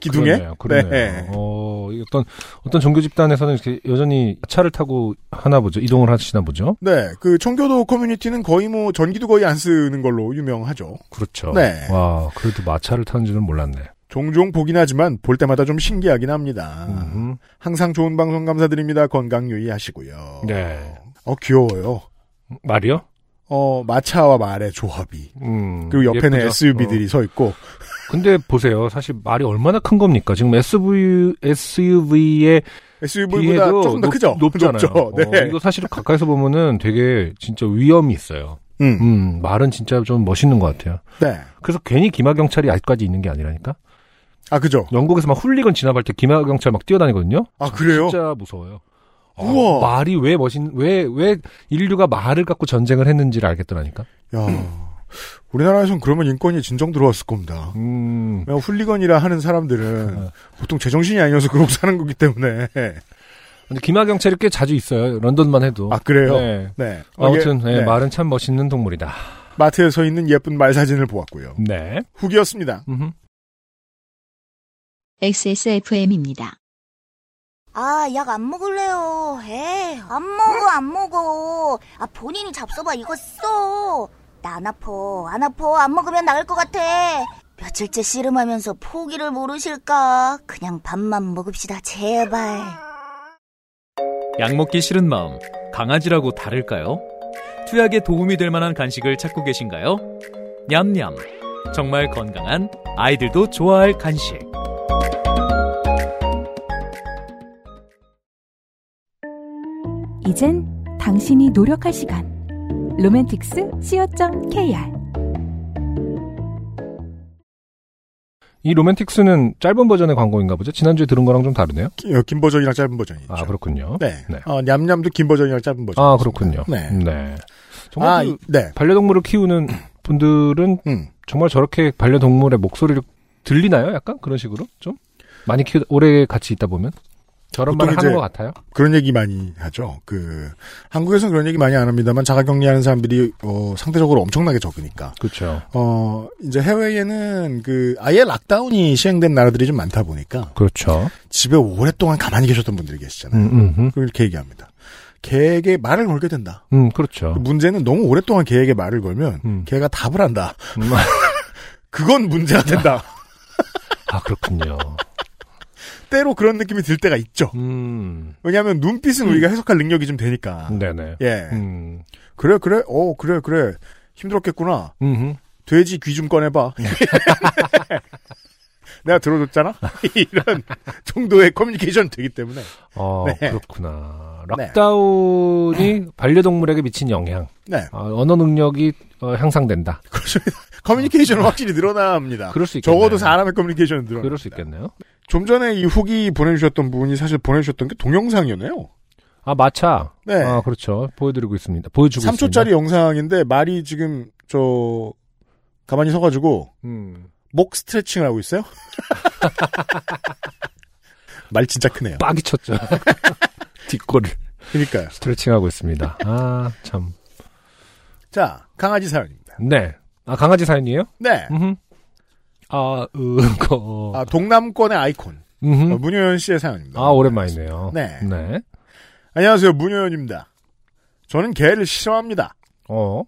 기둥에. 그러네요. 그러네요. 네. 어, 이 어떤, 어떤 종교 집단에서는 이렇게 여전히 차를 타고 하나 보죠. 이동을 하시나 보죠. 네, 그 청교도 커뮤니티는 거의 뭐 전기도 거의 안 쓰는 걸로 유명하죠. 그렇죠. 네. 와, 그래도 마차를 타는 줄은 몰랐네. 종종 보긴 하지만 볼 때마다 좀 신기하긴 합니다. 음흠. 항상 좋은 방송 감사드립니다. 건강 유의하시고요. 네. 어 귀여워요. 말이요? 어 마차와 말의 조합이 음. 그리고 옆에는 예쁘죠? SUV들이 어. 서 있고 근데 보세요. 사실 말이 얼마나 큰 겁니까? 지금 SUV, SUV의 SUV보다 조금 더 높, 크죠. 높 잖아요. 높죠. 네. 어, 이거 사실 가까이서 보면은 되게 진짜 위험이 있어요. 음. 음, 말은 진짜 좀 멋있는 것 같아요. 네. 그래서 괜히 기마 경찰이 아직까지 있는 게 아니라니까? 아 그죠. 영국에서 막 훌리건 진압할 때 기마 경찰 막 뛰어다니거든요? 아 그래요. 진짜 무서워요. 어, 우와. 말이 왜 멋있, 왜, 왜 인류가 말을 갖고 전쟁을 했는지를 알겠더라니까? 야. 우리나라에선 그러면 인권이 진정 들어왔을 겁니다. 음, 훌리건이라 하는 사람들은 어. 보통 제정신이 아니어서 그러고 사는 거기 때문에. 근데 기마 경찰이 꽤 자주 있어요. 런던만 해도. 아 그래요. 네. 네. 아무튼, 이게, 네, 네. 말은 참 멋있는 동물이다. 마트에 서 있는 예쁜 말 사진을 보았고요. 네. 후기였습니다. 음흠. XSFM입니다. 아, 약 안 먹을래요. 에이, 안 먹어, 안 먹어. 아, 본인이 잡숴봐, 이거 써. 나 안 아파, 안 아파. 안 먹으면 나을 것 같아. 며칠째 씨름하면서 포기를 모르실까? 그냥 밥만 먹읍시다, 제발. 약 먹기 싫은 마음, 강아지라고 다를까요? 투약에 도움이 될 만한 간식을 찾고 계신가요? 냠냠. 정말 건강한 아이들도 좋아할 간식. 이젠 당신이 노력할 시간. 로맨틱스 co.kr 이 로맨틱스는 짧은 버전의 광고인가 보죠? 지난주에 들은 거랑 좀 다르네요? 기- 어, 긴 버전이랑 짧은 버전이 있죠. 아, 그렇군요. 네. 네. 어, 냠냠도 긴 버전이랑 짧은 버전. 아, 그렇군요. 네. 네. 정말 아, 그 이- 네. 반려동물을 키우는 분들은 음. 정말 저렇게 반려동물의 목소리를 들리나요? 약간 그런 식으로 좀 많이 키우 오래 같이 있다 보면 저런 말을 하는 것 같아요. 그런 얘기 많이 하죠. 그 한국에서는 그런 얘기 많이 안 합니다만 자가격리하는 사람들이 어, 상대적으로 엄청나게 적으니까. 그렇죠. 어 이제 해외에는 그 아예 락다운이 시행된 나라들이 좀 많다 보니까 그렇죠. 집에 오랫동안 가만히 계셨던 분들이 계시잖아요. 음, 음, 음. 그렇게 얘기합니다. 개에게 말을 걸게 된다. 음, 그렇죠. 문제는 너무 오랫동안 개에게 말을 걸면 음. 개가 답을 한다. 음, 그건 문제가 된다. 아, 그렇군요. 때로 그런 느낌이 들 때가 있죠. 음, 왜냐하면 눈빛은 우리가 해석할 능력이 좀 되니까. 네네. 예. 음, 그래 그래. 어 그래 그래. 힘들었겠구나. 음, 돼지 귀 좀 꺼내봐. 내가 들어줬잖아? 이런 정도의 커뮤니케이션 되기 때문에. 어, 네. 그렇구나. 네. 락다운이 반려동물에게 미친 영향, 네. 어, 언어 능력이 어, 향상된다. 커뮤니케이션은 확실히 늘어납니다. 그럴 수 있겠네요. 적어도 사람의 커뮤니케이션은 늘어납니다. 그럴 수 있겠네요. 좀 전에 이 후기 보내주셨던 분이 사실 보내주셨던 게 동영상이었네요. 아, 맞아. 네. 아, 그렇죠. 보여드리고 있습니다. 보여주고 3초짜리 있습니다. 영상인데 말이 지금 저 가만히 서가지고 음. 목 스트레칭을 하고 있어요. 말 진짜 크네요. 빡이 쳤죠. 뒷골을 그러니까요. 스트레칭하고 있습니다. 아, 참. 자, 강아지 사연입니다. 네. 아, 강아지 사연이에요? 네. 음. 아, 으, 거. 아, 동남권의 아이콘. 음. 어, 문효연 씨의 사연입니다. 아, 오랜만이네요. 네. 네. 안녕하세요. 문효연입니다. 저는 개를 싫어합니다. 어.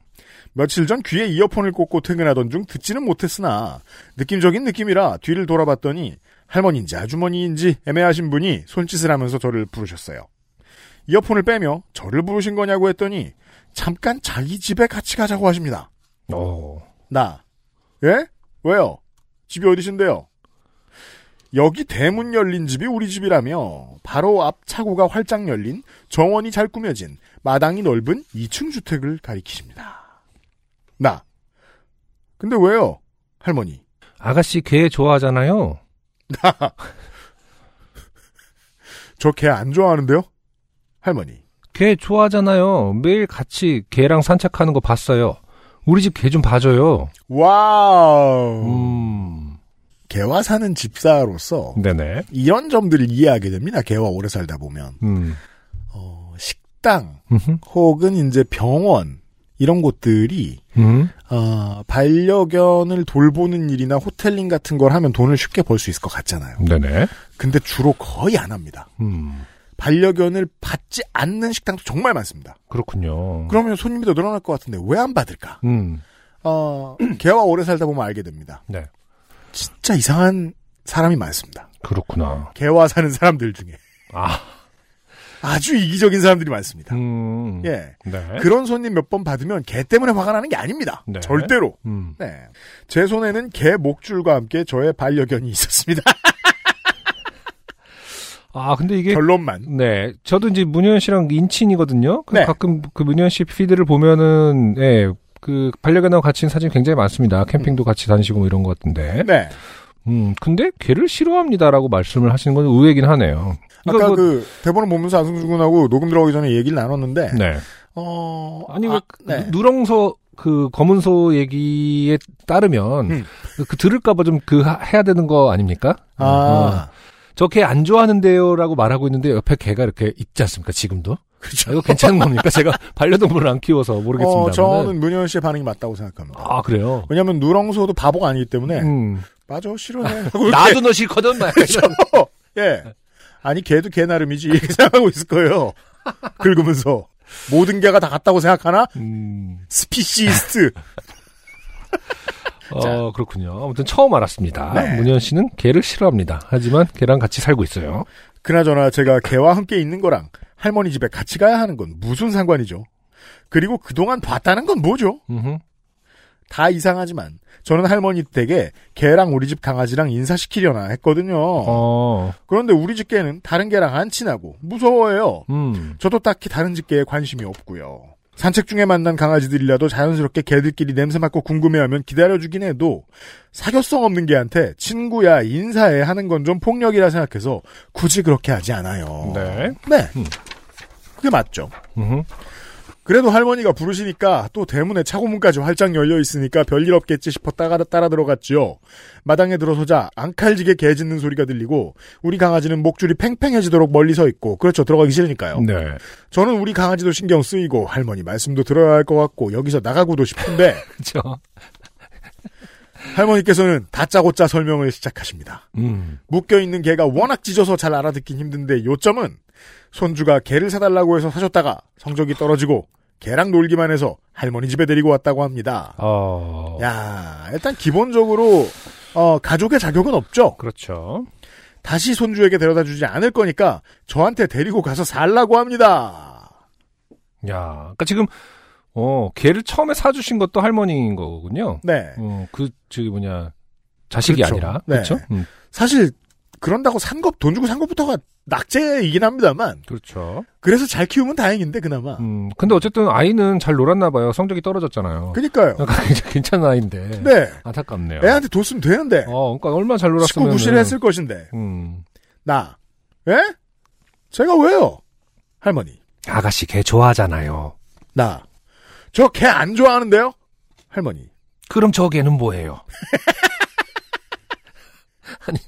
며칠 전 귀에 이어폰을 꽂고 퇴근하던 중 듣지는 못했으나 느낌적인 느낌이라 뒤를 돌아봤더니 할머니인지 아주머니인지 애매하신 분이 손짓을 하면서 저를 부르셨어요. 이어폰을 빼며 저를 부르신 거냐고 했더니 잠깐 자기 집에 같이 가자고 하십니다. 어. 나. 예? 왜요? 집이 어디신데요? 여기 대문 열린 집이 우리 집이라며 바로 앞 차고가 활짝 열린 정원이 잘 꾸며진 마당이 넓은 2층 주택을 가리키십니다. 나. 근데 왜요? 할머니. 아가씨 개 좋아하잖아요. 저 개 안 좋아하는데요? 할머니. 개 좋아하잖아요. 매일 같이 개랑 산책하는 거 봤어요. 우리 집 개 좀 봐줘요. 와우. 음. 개와 사는 집사로서 네네. 이런 점들을 이해하게 됩니다. 개와 오래 살다 보면. 음. 어, 식당 음흠. 혹은 이제 병원 이런 곳들이 음. 어, 반려견을 돌보는 일이나 호텔링 같은 걸 하면 돈을 쉽게 벌 수 있을 것 같잖아요. 네네. 근데 주로 거의 안 합니다. 음. 반려견을 받지 않는 식당도 정말 많습니다. 그렇군요. 그러면 손님이 더 늘어날 것 같은데 왜 안 받을까? 음. 어, 개와 오래 살다 보면 알게 됩니다. 네. 진짜 이상한 사람이 많습니다. 그렇구나. 개와 사는 사람들 중에 아. 아주 이기적인 사람들이 많습니다. 음. 예. 네. 그런 손님 몇 번 받으면 개 때문에 화가 나는 게 아닙니다. 네. 절대로. 음. 네. 제 손에는 개 목줄과 함께 저의 반려견이 있었습니다. 아, 근데 이게 결론만. 네. 저도 이제 문현 씨랑 인친이거든요. 그 네. 가끔 그 문현 씨 피드를 보면은 예. 그 반려견하고 같이 있는 사진 굉장히 많습니다. 캠핑도 같이 다니시고 뭐 이런 것 같은데. 네. 음, 근데 개를 싫어합니다라고 말씀을 하시는 건 의외긴 하네요. 이거 아까 뭐- 그 대본을 보면서 안승준 군하고 녹음 들어가기 전에 얘기를 나눴는데 네. 어 아니 아, 왜 네. 누- 누렁소 그 검은소 얘기에 따르면 음. 그 들을까봐 좀 그 해야 되는 거 아닙니까? 어. 아저개 안 좋아하는데요라고 말하고 있는데 옆에 개가 이렇게 있지 않습니까? 지금도? 그렇죠. 아, 이거 괜찮은 겁니까? 제가 반려동물을 안 키워서 모르겠습니다. 어, 저는 문현 씨의 반응이 맞다고 생각합니다. 아 그래요. 왜냐하면 누렁소도 바보가 아니기 때문에 음. 맞아 싫어해. 나도 너 싫거든. 막 그렇죠. 예. 아니 개도 개 나름이지 이렇게 생각하고 있을 거예요. 긁으면서 모든 개가 다 같다고 생각하나? 음. speciesist. 어 그렇군요. 아무튼 처음 알았습니다. 네. 문현 씨는 개를 싫어합니다. 하지만 개랑 같이 살고 있어요. 그나저나 제가 개와 함께 있는 거랑 할머니 집에 같이 가야 하는 건 무슨 상관이죠? 그리고 그동안 봤다는 건 뭐죠? 음흠. 다 이상하지만 저는 할머니 댁에 개랑 우리 집 강아지랑 인사시키려나 했거든요. 어. 그런데 우리 집 개는 다른 개랑 안 친하고 무서워해요. 음. 저도 딱히 다른 집 개에 관심이 없고요. 산책 중에 만난 강아지들이라도 자연스럽게 개들끼리 냄새 맡고 궁금해하면 기다려주긴 해도 사교성 없는 개한테 친구야 인사해 하는 건 좀 폭력이라 생각해서 굳이 그렇게 하지 않아요. 네. 네. 음. 그게 맞죠. 음흠. 그래도 할머니가 부르시니까 또 대문에 차고문까지 활짝 열려 있으니까 별일 없겠지 싶어 따라, 따라 들어갔지요. 마당에 들어서자 앙칼지게 개 짖는 소리가 들리고 우리 강아지는 목줄이 팽팽해지도록 멀리 서 있고 그렇죠 들어가기 싫으니까요. 네. 저는 우리 강아지도 신경 쓰이고 할머니 말씀도 들어야 할 것 같고 여기서 나가고도 싶은데 그렇죠. 할머니께서는 다짜고짜 설명을 시작하십니다. 음. 묶여있는 개가 워낙 짖어서 잘 알아듣긴 힘든데 요점은 손주가 개를 사달라고 해서 사줬다가 성적이 떨어지고 개랑 놀기만 해서 할머니 집에 데리고 왔다고 합니다. 어. 야 일단 기본적으로 어, 가족의 자격은 없죠. 그렇죠. 다시 손주에게 데려다 주지 않을 거니까 저한테 데리고 가서 살라고 합니다. 야, 그러니까 지금 어 개를 처음에 사주신 것도 할머니인 거군요. 네. 어, 그 저기 뭐냐 자식이 그렇죠. 아니라 네. 그렇죠. 음, 사실 그런다고 산 것 돈 주고 산 것부터가 낙제이긴 합니다만 그렇죠. 그래서 잘 키우면 다행인데 그나마. 음, 근데 어쨌든 아이는 잘 놀았나 봐요. 성적이 떨어졌잖아요. 그니까요. 그러니까 괜찮은 아이인데. 네. 안타깝네요. 애한테 뒀으면 되는데. 어, 그러니까 얼마나 잘 19, 놀았으면. 9실 했을 것인데. 음. 나. 예? 제가 왜요? 할머니. 아가씨 개 좋아하잖아요. 나. 저 개 안 좋아하는데요? 할머니. 그럼 저 개는 뭐예요? 아니.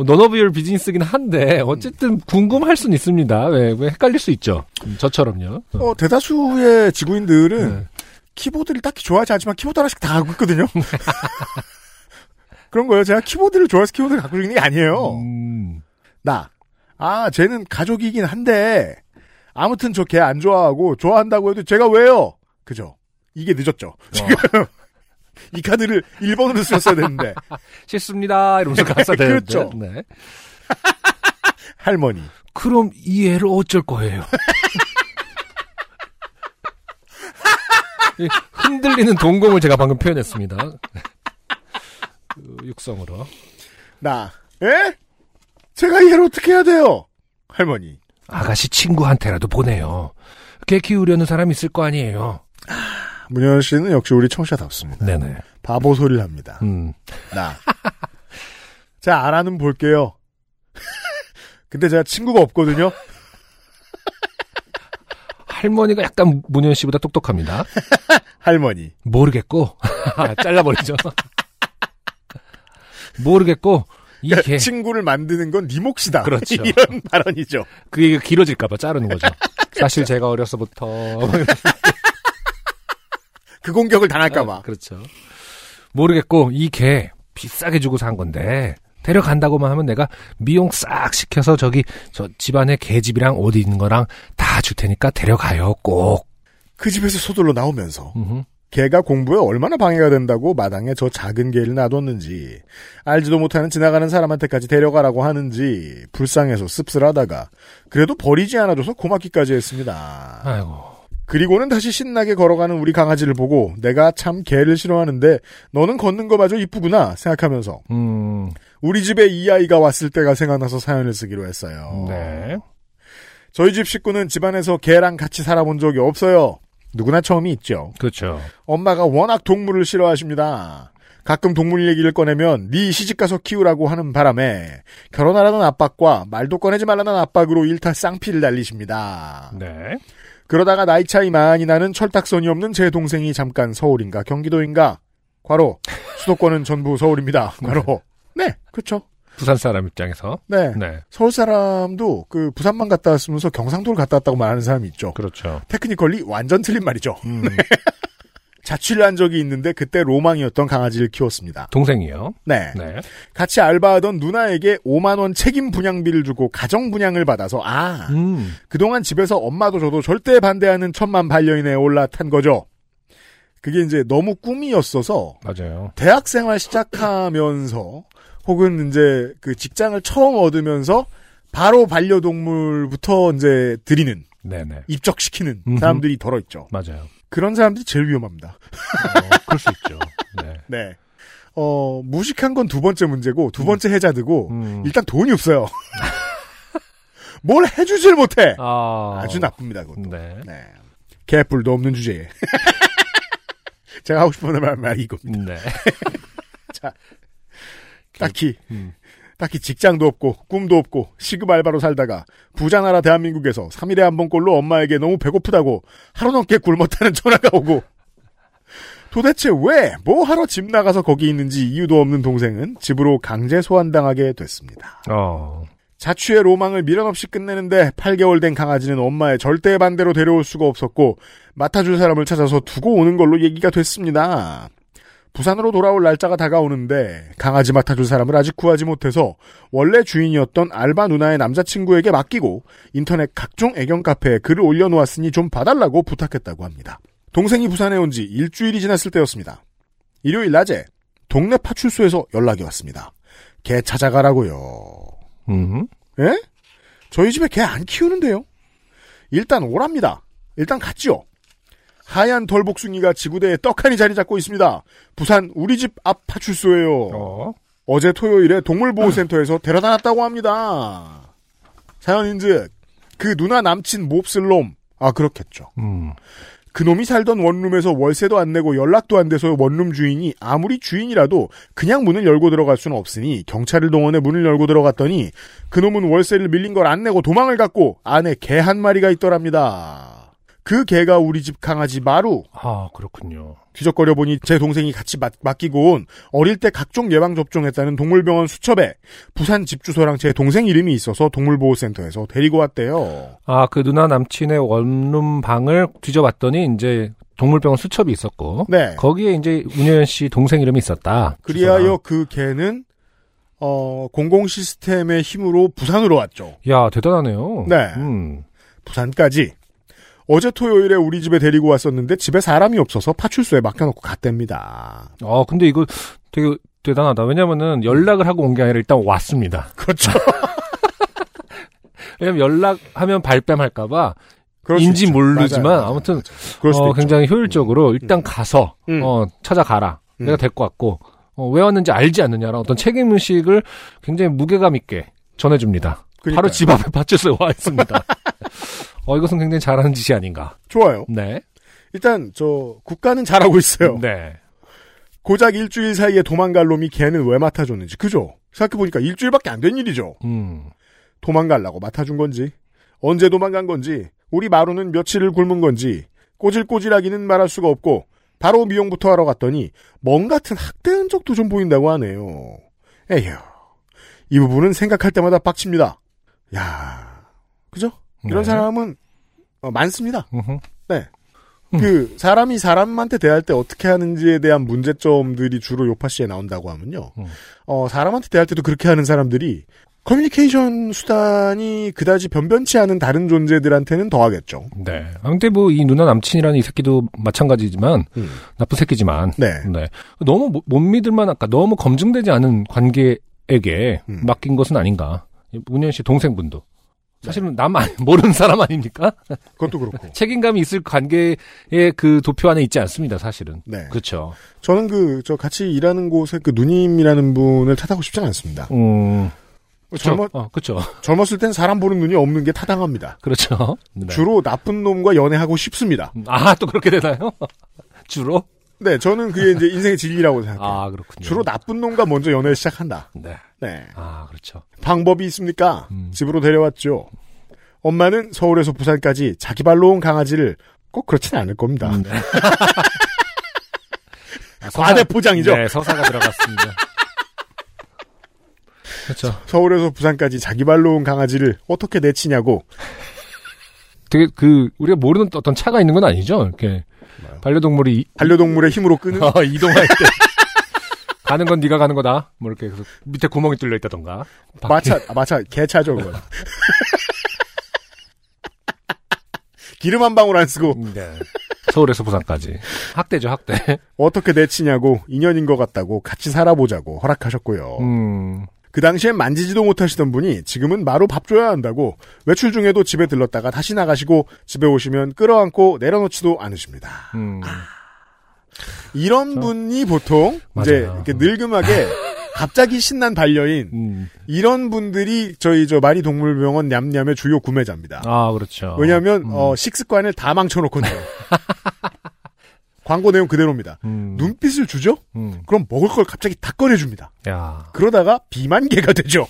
뭐 너너브열 비즈니스긴 한데 어쨌든 궁금할 수는 있습니다. 왜, 왜 헷갈릴 수 있죠. 음, 저처럼요. 어. 어, 대다수의 지구인들은 네. 키보드를 딱히 좋아하지 않지만 키보드 하나씩 다 갖고 있거든요. 그런 거예요. 제가 키보드를 좋아해서 키보드를 갖고 있는 게 아니에요. 음, 나. 아, 쟤는 가족이긴 한데, 아무튼 저 걔 안 좋아하고, 좋아한다고 해도 제가 왜요? 그죠? 이게 늦었죠. 지금. 이 카드를 1번으로 썼어야 되는데, 싫습니다. 이러면서 갔어야 되는데. 그렇죠. 네. 할머니. 그럼 이 애를 어쩔 거예요? 이 흔들리는 동공을 제가 방금 표현했습니다. 그 육성으로. 나. 에? 제가 얘를 어떻게 해야 돼요? 할머니. 아가씨 친구한테라도 보내요. 개 키우려는 사람 있을 거 아니에요. 문현 씨는 역시 우리 청취자답습니다. 네네. 바보 소리를 합니다. 음. 나. 자, 알아는 볼게요. 근데 제가 친구가 없거든요. 할머니가 약간 문현 씨보다 똑똑합니다. 할머니. 모르겠고 잘라버리죠. 모르겠고 이 그러니까 개. 친구를 만드는 건 네 몫이다. 그렇죠. 이런 발언이죠. 그 얘기가 길어질까봐 자르는 거죠. 사실 제가 어려서부터 그 공격을 당할까봐. 아, 그렇죠. 모르겠고 이 개 비싸게 주고 산 건데 데려간다고만 하면 내가 미용 싹 시켜서 저기 저 집안에 개집이랑 옷 있는 거랑 다 줄 테니까 데려가요 꼭. 그 집에서 소돌로 나오면서 음흠. 개가 공부에 얼마나 방해가 된다고 마당에 저 작은 개를 놔뒀는지 알지도 못하는 지나가는 사람한테까지 데려가라고 하는지 불쌍해서 씁쓸하다가 그래도 버리지 않아줘서 고맙기까지 했습니다. 아이고. 그리고는 다시 신나게 걸어가는 우리 강아지를 보고 내가 참 개를 싫어하는데 너는 걷는 거 마저 이쁘구나 생각하면서 음. 우리 집에 이 아이가 왔을 때가 생각나서 사연을 쓰기로 했어요. 네. 저희 집 식구는 집안에서 개랑 같이 살아본 적이 없어요. 누구나 처음이 있죠. 그렇죠. 엄마가 워낙 동물을 싫어하십니다. 가끔 동물 얘기를 꺼내면 네 시집가서 키우라고 하는 바람에 결혼하라는 압박과 말도 꺼내지 말라는 압박으로 일타 쌍피를 날리십니다. 네. 그러다가 나이 차이 많이 나는 철딱선이 없는 제 동생이 잠깐 서울인가 경기도인가 과로 수도권은 전부 서울입니다. 과로 네 그렇죠. 부산 사람 입장에서. 네. 네. 서울 사람도 그 부산만 갔다 왔으면서 경상도를 갔다 왔다고 말하는 사람이 있죠. 그렇죠. 테크니컬리 완전 틀린 말이죠. 음. 자취를 한 적이 있는데 그때 로망이었던 강아지를 키웠습니다. 동생이요. 네. 네. 같이 알바하던 누나에게 5만 원 책임 분양비를 주고 가정 분양을 받아서 아 음. 그동안 집에서 엄마도 저도 절대 반대하는 천만 반려인에 올라탄 거죠. 그게 이제 너무 꿈이었어서 맞아요. 대학 생활 시작하면서 혹은 이제 그 직장을 처음 얻으면서 바로 반려동물부터 이제 드리는 네네. 입적시키는. 사람들이 덜어 있죠. 맞아요. 그런 사람들이 제일 위험합니다. 어, 그럴 수 있죠. 네. 네. 어, 무식한 건 두 번째 문제고, 두 번째 해자드고, 음. 일단 돈이 없어요. 뭘 해주질 못해! 아. 아주 나쁩니다, 그것도. 네. 네. 개뿔도 없는 주제에. 제가 하고 싶은 말, 말이 이겁니다. 네. 딱히, 음. 딱히 직장도 없고, 꿈도 없고, 시급 알바로 살다가, 부자 나라 대한민국에서 3일에 한 번꼴로 엄마에게 너무 배고프다고 하루 넘게 굶었다는 전화가 오고, 도대체 왜, 뭐 하러 집 나가서 거기 있는지 이유도 없는 동생은 집으로 강제 소환당하게 됐습니다. 어. 자취의 로망을 미련 없이 끝내는데 8개월 된 강아지는 엄마의 절대 반대로 데려올 수가 없었고 맡아줄 사람을 찾아서 두고 오는 걸로 얘기가 됐습니다. 부산으로 돌아올 날짜가 다가오는데 강아지 맡아줄 사람을 아직 구하지 못해서 원래 주인이었던 알바 누나의 남자친구에게 맡기고 인터넷 각종 애견 카페에 글을 올려놓았으니 좀 봐달라고 부탁했다고 합니다. 동생이 부산에 온 지 일주일이 지났을 때였습니다. 일요일 낮에 동네 파출소에서 연락이 왔습니다. 개 찾아가라고요. 음. 예? 저희 집에 개 안 키우는데요? 일단 오랍니다. 일단 갔죠. 하얀 덜복숭이가 지구대에 떡하니 자리 잡고 있습니다. 부산 우리 집 앞 파출소예요. 어. 어제 토요일에 동물보호센터에서 데려다 놨다고 합니다. 사연인즉 그 누나 남친 몹쓸 놈. 아 그렇겠죠. 음. 그놈이 살던 원룸에서 월세도 안 내고 연락도 안 돼서 원룸 주인이 아무리 주인이라도 그냥 문을 열고 들어갈 수는 없으니 경찰을 동원해 문을 열고 들어갔더니 그놈은 월세를 밀린 걸 안 내고 도망을 갔고 안에 개 한 마리가 있더랍니다. 그 개가 우리 집 강아지 마루. 아, 그렇군요. 뒤적거려 보니 제 동생이 같이 맡, 맡기고 온 어릴 때 각종 예방 접종했다는 동물병원 수첩에 부산 집 주소랑 제 동생 이름이 있어서 동물보호센터에서 데리고 왔대요. 아, 그 누나 남친의 원룸 방을 뒤져봤더니 이제 동물병원 수첩이 있었고 네. 거기에 이제 문효연 씨 동생 이름이 있었다. 그리하여 그 개는 어 공공 시스템의 힘으로 부산으로 왔죠. 야, 대단하네요. 네. 음. 부산까지. 어제 토요일에 우리 집에 데리고 왔었는데 집에 사람이 없어서 파출소에 맡겨놓고 갔답니다. 아, 근데 이거 되게 대단하다. 왜냐면은 연락을 하고 온 게 아니라 일단 왔습니다. 그렇죠. 왜냐면 연락하면 발뺌할까봐 인지. 모르지만 맞아요. 아무튼 수도 어. 굉장히 효율적으로 일단 가서 음. 어, 찾아가라. 음. 내가 데리고 왔고 어, 왜 왔는지 알지 않느냐라는 어떤 책임 의식을 굉장히 무게감 있게 전해줍니다. 그러니까요. 바로 집 앞에 파출소에 와 있습니다. 어, 이것은 굉장히 잘하는 짓이 아닌가. 좋아요. 네. 일단 저 국가는 잘하고 있어요. 네. 고작 일주일 사이에 도망갈 놈이 걔는 왜 맡아줬는지 그죠? 생각해보니까 일주일밖에 안 된 일이죠. 음. 도망가려고 맡아준 건지 언제 도망간 건지 우리 마루는 며칠을 굶은 건지 꼬질꼬질하기는 말할 수가 없고 바로 미용부터 하러 갔더니 멍 같은 학대 흔적도 좀 보인다고 하네요. 에휴 이 부분은 생각할 때마다 빡칩니다. 야 그죠? 이런 네. 사람은 어, 많습니다. 음흠. 그 사람이 사람한테 대할 때 어떻게 하는지에 대한 문제점들이 주로 요파 씨에 나온다고 하면요. 음. 어 사람한테 대할 때도 그렇게 하는 사람들이 커뮤니케이션 수단이 그다지 변변치 않은 다른 존재들한테는 더하겠죠. 네. 아, 근데 뭐이 누나 남친이라는 이 새끼도 마찬가지지만 음. 나쁜 새끼지만 네. 네. 너무 못- 못 믿을만 아까 너무 검증되지 않은 관계에게 음. 맡긴 것은 아닌가. 문현 씨 동생분도 사실은 남 모르는 사람 아닙니까? 그것도 그렇고. 책임감이 있을 관계의 그 도표 안에 있지 않습니다. 사실은. 네. 그렇죠. 저는 그 저 같이 일하는 곳에 그 누님이라는 분을 탓하고 싶지 않습니다. 음. 젊었 어, 그렇죠. 젊었을 땐 사람 보는 눈이 없는 게 타당합니다. 그렇죠. 네. 주로 나쁜 놈과 연애하고 싶습니다. 아, 또 그렇게 되나요? 주로? 네, 저는 그게 이제 인생의 진리라고 생각해요. 아, 그렇군요. 주로 나쁜 놈과 먼저 연애를 시작한다. 네. 네. 아, 그렇죠. 방법이 있습니까? 음. 집으로 데려왔죠. 엄마는 서울에서 부산까지 자기 발로 온 강아지를 꼭 그렇진 않을 겁니다. 음, 네. 아, 과대 포장이죠. 네, 서사가 들어갔습니다. 그렇죠. 서울에서 부산까지 자기 발로 온 강아지를 어떻게 내치냐고. 되게 그 우리가 모르는 어떤 차가 있는 건 아니죠. 이렇게 반려동물이 이- 반려동물의 힘으로 끄는 어, 이동할 때 가는 건 네가 가는 거다. 뭐 이렇게 그래서 밑에 구멍이 뚫려 있다던가. 마차, 아, 마차, 개차죠, 그건. 기름 한 방울 안 쓰고 네. 서울에서 부산까지 학대죠 학대. 어떻게 내치냐고 인연인 것 같다고 같이 살아보자고 허락하셨고요. 음. 그 당시엔 만지지도 못하시던 분이 지금은 마루 밥 줘야 한다고 외출 중에도 집에 들렀다가 다시 나가시고 집에 오시면 끌어안고 내려놓지도 않으십니다. 음. 이런 분이 보통 맞아요. 이제 이렇게 늙음하게 갑자기 신난 반려인 음. 이런 분들이 저희 저 마리 동물병원 냠냠의 주요 구매자입니다. 아 그렇죠. 왜냐하면 음. 어, 식습관을 다 망쳐놓거든요. 광고 내용 그대로입니다. 음. 눈빛을 주죠? 음. 그럼 먹을 걸 갑자기 다 꺼내줍니다. 야. 그러다가 비만개가 되죠.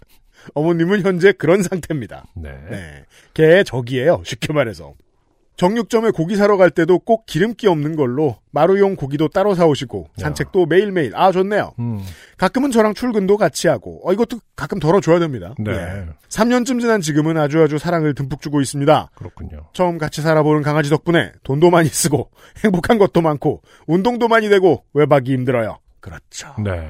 어머님은 현재 그런 상태입니다. 네. 네. 걔의 적이에요. 쉽게 말해서. 정육점에 고기 사러 갈 때도 꼭 기름기 없는 걸로 마루용 고기도 따로 사오시고 산책도 매일매일 아 좋네요. 음. 가끔은 저랑 출근도 같이 하고 어 이것도 가끔 덜어줘야 됩니다. 네. 3년쯤 지난 지금은 아주 아주 사랑을 듬뿍 주고 있습니다. 그렇군요. 처음 같이 살아보는 강아지 덕분에 돈도 많이 쓰고 행복한 것도 많고 운동도 많이 되고 외박이 힘들어요. 그렇죠. 네.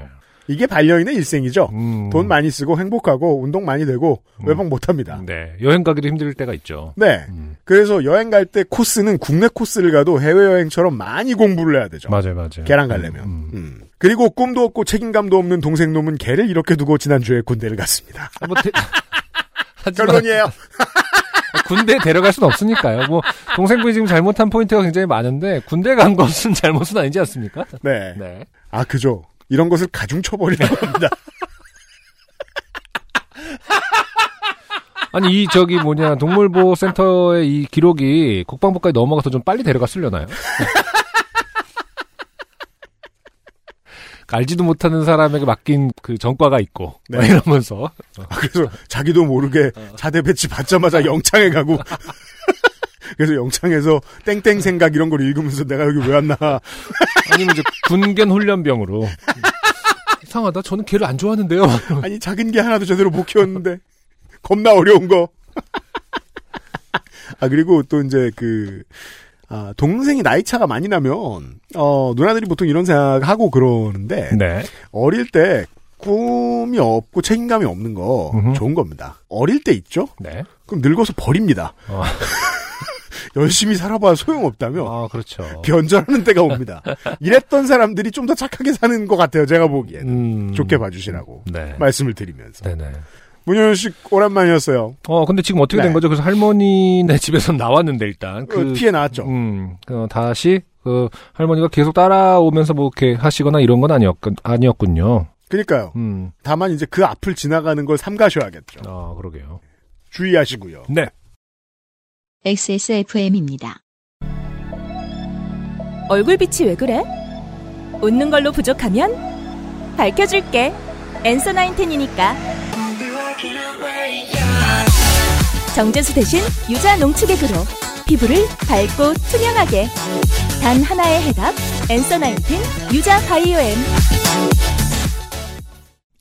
이게 반려인의 일생이죠. 음. 돈 많이 쓰고 행복하고 운동 많이 되고 외박 못합니다. 네. 여행 가기도 힘들 때가 있죠. 네. 음. 그래서 여행 갈 때 코스는 국내 코스를 가도 해외 여행처럼 많이 공부를 해야 되죠. 맞아요, 맞아요. 걔랑 가려면. 음. 음. 그리고 꿈도 없고 책임감도 없는 동생 놈은 걔를 이렇게 두고 지난주에 군대를 갔습니다. 아, 뭐 대... 결론이에요. 군대 데려갈 수는 없으니까요. 뭐 동생분이 지금 잘못한 포인트가 굉장히 많은데 군대 간 것은 잘못은 아니지 않습니까? 네. 네. 아, 그죠. 이런 것을 가중 처벌이라고 합니다. 아니 이 저기 뭐냐 동물보호센터의 이 기록이 국방부까지 넘어가서 좀 빨리 데려갔으려나요? 알지도 못하는 사람에게 맡긴 그 전과가 있고 막 네. 이러면서 아, 그래서 자기도 모르게 자대 배치 받자마자 영창에 가고 그래서 영창에서 땡땡 생각 이런 걸 읽으면서 내가 여기 왜 왔나. 아니면 이제 군견 훈련병으로. 이상하다. 저는 개를 안 좋아하는데요. 아니, 작은 게 하나도 제대로 못 키웠는데. 겁나 어려운 거. 아, 그리고 또 이제 그, 아, 동생이 나이 차가 많이 나면, 어, 누나들이 보통 이런 생각하고 그러는데, 네. 어릴 때 꿈이 없고 책임감이 없는 거 음흠. 좋은 겁니다. 어릴 때 있죠? 네. 그럼 늙어서 버립니다. 어. 열심히 살아봐야 소용없다며 아, 그렇죠. 변절하는 때가 옵니다. 이랬던 사람들이 좀 더 착하게 사는 것 같아요. 제가 보기엔. 음. 좋게 봐주시라고 네. 말씀을 드리면서. 네네. 문효연 씨 오랜만이었어요. 어, 근데 지금 어떻게 된 네. 거죠? 그래서 할머니네 집에서 나왔는데 일단. 그 피해 나왔죠. 음, 그 다시 그 할머니가 계속 따라오면서 뭐 이렇게 하시거나 이런 건 아니었, 아니었군요. 그러니까요. 음. 다만 이제 그 앞을 지나가는 걸 삼가셔야겠죠. 아, 그러게요. 주의하시고요. 네. XSFM입니다. 얼굴빛이 왜 그래? 웃는 걸로 부족하면 밝혀줄게. 엔서 나인텐이니까. 정제수 대신 유자 농축액으로 피부를 밝고 투명하게. 단 하나의 해답. 엔서 나인텐 유자 바이오엠.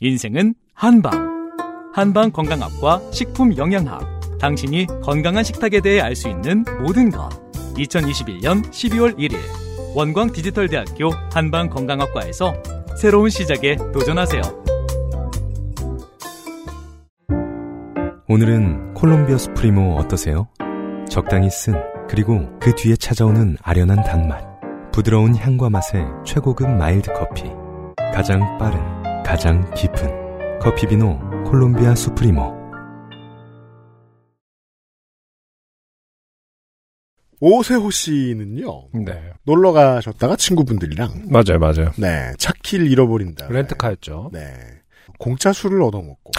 인생은 한방. 한방 건강학과 식품 영양학. 당신이 건강한 식탁에 대해 알 수 있는 모든 것. 2021년 12월 1일 원광 디지털대학교 한방 건강학과에서 새로운 시작에 도전하세요. 오늘은 콜롬비아 수프리모 어떠세요? 적당히 쓴 그리고 그 뒤에 찾아오는 아련한 단맛 부드러운 향과 맛의 최고급 마일드 커피 가장 빠른 가장 깊은 커피 비노 콜롬비아 수프리모 오세호 씨는요. 네. 놀러 가셨다가 친구분들이랑 맞아요, 맞아요. 네 차키를 잃어버린다. 렌트카였죠. 네 공짜 술을 얻어먹고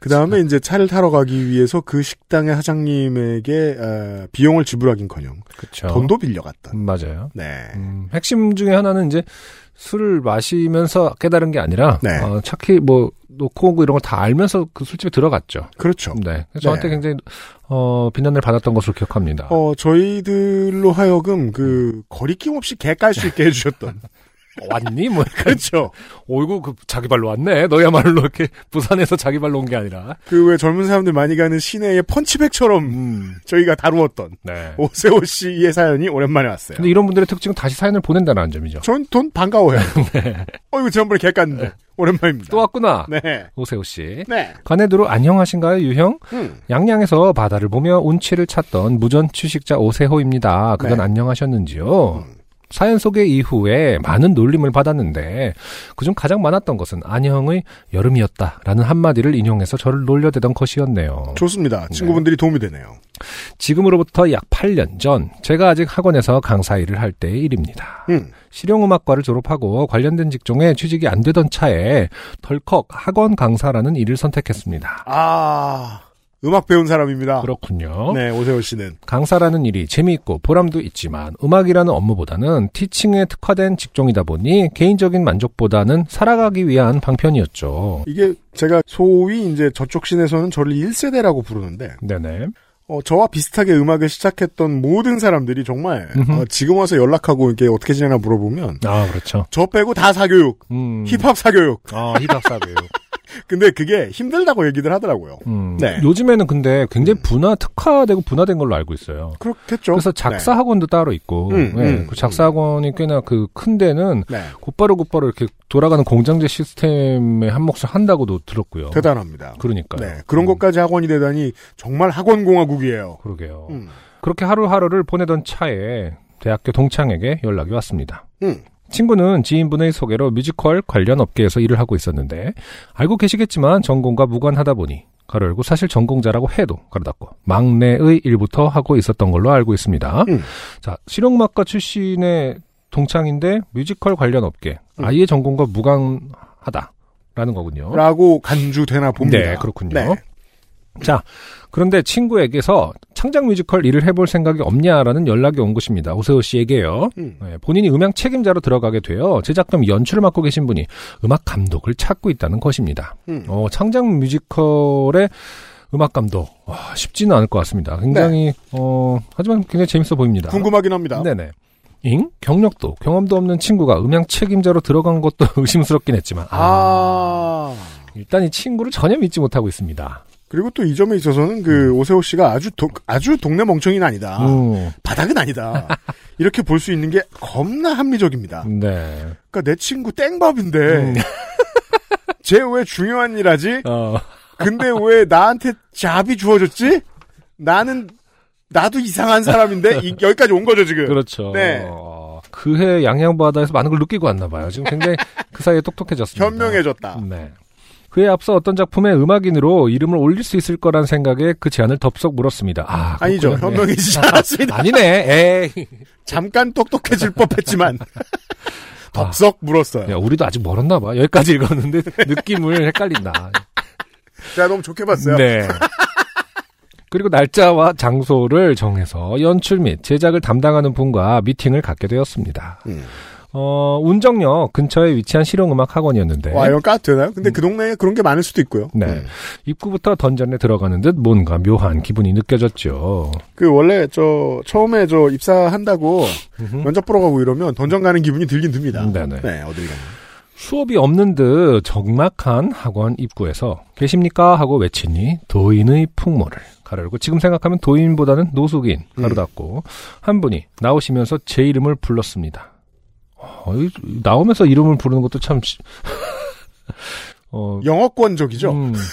그 다음에 이제 차를 타러 가기 위해서 그 식당의 사장님에게 어, 비용을 지불하긴커녕 그쵸. 돈도 빌려갔다. 음, 맞아요. 네. 음, 핵심 중에 하나는 이제 술을 마시면서 깨달은 게 아니라 네. 어, 차키 뭐 놓고 오고 이런 걸 다 알면서 그 술집에 들어갔죠. 그렇죠. 네. 그래서 저한테 네. 굉장히 어, 비난을 받았던 것으로 기억합니다. 어 저희들로 하여금 그 거리낌 없이 개 깔 수 있게 해주셨던 왔니? 뭐 그렇죠. 어이구 그 자기 발로 왔네. 너야말로 이렇게 부산에서 자기 발로 온 게 아니라. 그 왜 젊은 사람들 많이 가는 시내의 펀치백처럼 음. 저희가 다루었던 네. 오세호 씨의 사연이 오랜만에 왔어요. 근데 이런 분들의 특징은 다시 사연을 보낸다는 점이죠. 전 돈 반가워해요. 어 이거 지난번에 개 깠는데 네. 오랜만입니다. 또 왔구나. 네. 오세호 씨. 네. 관에두로 안녕하신가요, 유형? 음. 양양에서 바다를 보며 운치를 찾던 무전 취식자 오세호입니다. 그건 네. 안녕하셨는지요? 음. 사연 소개 이후에 많은 놀림을 받았는데 그중 가장 많았던 것은 안녕의 여름이었다라는 한마디를 인용해서 저를 놀려대던 것이었네요. 좋습니다. 친구분들이 도움이 되네요. 지금으로부터 약 8년 전 제가 아직 학원에서 강사 일을 할 때의 일입니다. 음. 실용음악과를 졸업하고 관련된 직종에 취직이 안 되던 차에 덜컥 학원 강사라는 일을 선택했습니다. 아 음악 배운 사람입니다. 그렇군요. 네 오세호 씨는 강사라는 일이 재미있고 보람도 있지만 음악이라는 업무보다는 티칭에 특화된 직종이다 보니 개인적인 만족보다는 살아가기 위한 방편이었죠. 이게 제가 소위 이제 저쪽 신에서는 저를 1세대라고 부르는데 네네. 어, 저와 비슷하게 음악을 시작했던 모든 사람들이 정말. 어, 지금 와서 연락하고 이게 어떻게 지내나 물어보면 아, 그렇죠. 저 빼고 다 사교육, 음. 힙합 사교육. 아, 힙합 사교육. 근데 그게 힘들다고 얘기들 하더라고요. 음. 네. 요즘에는 근데 굉장히 분화, 특화되고 분화된 걸로 알고 있어요. 그렇겠죠. 그래서 작사 학원도 따로 있고, 음, 네, 음, 그 작사 학원이 꽤나 그 큰 데는 네. 네. 곧바로 곧바로 이렇게 돌아가는 공장제 시스템에 한 몫을 한다고도 들었고요. 대단합니다. 그러니까요. 네. 그런 것까지 학원이 되다니 정말 학원 공화국이에요. 그러게요. 음. 그렇게 하루하루를 보내던 차에 대학교 동창에게 연락이 왔습니다. 음. 친구는 지인분의 소개로 뮤지컬 관련 업계에서 일을 하고 있었는데 알고 계시겠지만 전공과 무관하다 보니 가로 열고 사실 전공자라고 해도 가로 닫고 막내의 일부터 하고 있었던 걸로 알고 있습니다. 음. 자 실용음악과 출신의 동창인데 뮤지컬 관련 업계 음. 아예 전공과 무관하다라는 거군요. 라고 간주되나 봅니다. 네, 그렇군요. 네. 자, 그런데 친구에게서 창작 뮤지컬 일을 해볼 생각이 없냐라는 연락이 온 것입니다. 오세호 씨에게요. 음. 네, 본인이 음향 책임자로 들어가게 되어 제작 겸 연출을 맡고 계신 분이 음악 감독을 찾고 있다는 것입니다. 음. 어, 창작 뮤지컬에 음악 감독 와, 쉽지는 않을 것 같습니다. 굉장히 어 하지만 굉장히 재밌어 보입니다. 궁금하긴 합니다. 네네. 잉? 경력도 경험도 없는 친구가 음향 책임자로 들어간 것도 의심스럽긴 했지만 아, 아. 일단 이 친구를 전혀 믿지 못하고 있습니다. 그리고 또 이 점에 있어서는 그 오세호 씨가 아주 도, 아주 동네 멍청이는 아니다. 음, 바닥은 아니다. 이렇게 볼 수 있는 게 겁나 합리적입니다. 네. 그러니까 내 친구 땡밥인데 음. 쟤왜 중요한 일 하지? 어, 근데 왜 나한테 잡이 주어졌지? 나는 나도 이상한 사람인데 이- 여기까지 온 거죠 지금. 그렇죠. 네. 어, 그해 양양바다에서 많은 걸 느끼고 왔나 봐요. 지금 굉장히 그 사이에 똑똑해졌습니다. 현명해졌다. 네. 그에 앞서 어떤 작품의 음악인으로 이름을 올릴 수 있을 거란 생각에 그 제안을 덥석 물었습니다. 아, 아니죠. 네. 현명해지지 않았습니다. 아니네. 에이. 잠깐 똑똑해질 법했지만 덥석 물었어요. 야, 우리도 아직 멀었나 봐. 여기까지 읽었는데 느낌을 헷갈린다. 제가 너무 좋게 봤어요. 네. 그리고 날짜와 장소를 정해서 연출 및 제작을 담당하는 분과 미팅을 갖게 되었습니다. 음. 어, 운정역 근처에 위치한 실용음악 학원이었는데 와 이런 까도 되나요? 근데 그 동네에 그런 게 많을 수도 있고요. 네. 음. 입구부터 던전에 들어가는 듯 뭔가 묘한 기분이 느껴졌죠. 그 원래 저 처음에 저 입사한다고 음흠. 면접 보러 가고 이러면 던전 가는 기분이 들긴 듭니다. 네네. 네, 어딜 가나. 수업이 없는 듯 적막한 학원 입구에서 계십니까 하고 외치니 도인의 풍모를 가르고 지금 생각하면 도인보다는 노숙인 가로 닫고 한 분이 나오시면서 제 이름을 불렀습니다. 어, 이- 나오면서 이름을 부르는 것도 참 시- 어, 영어권적이죠. 음.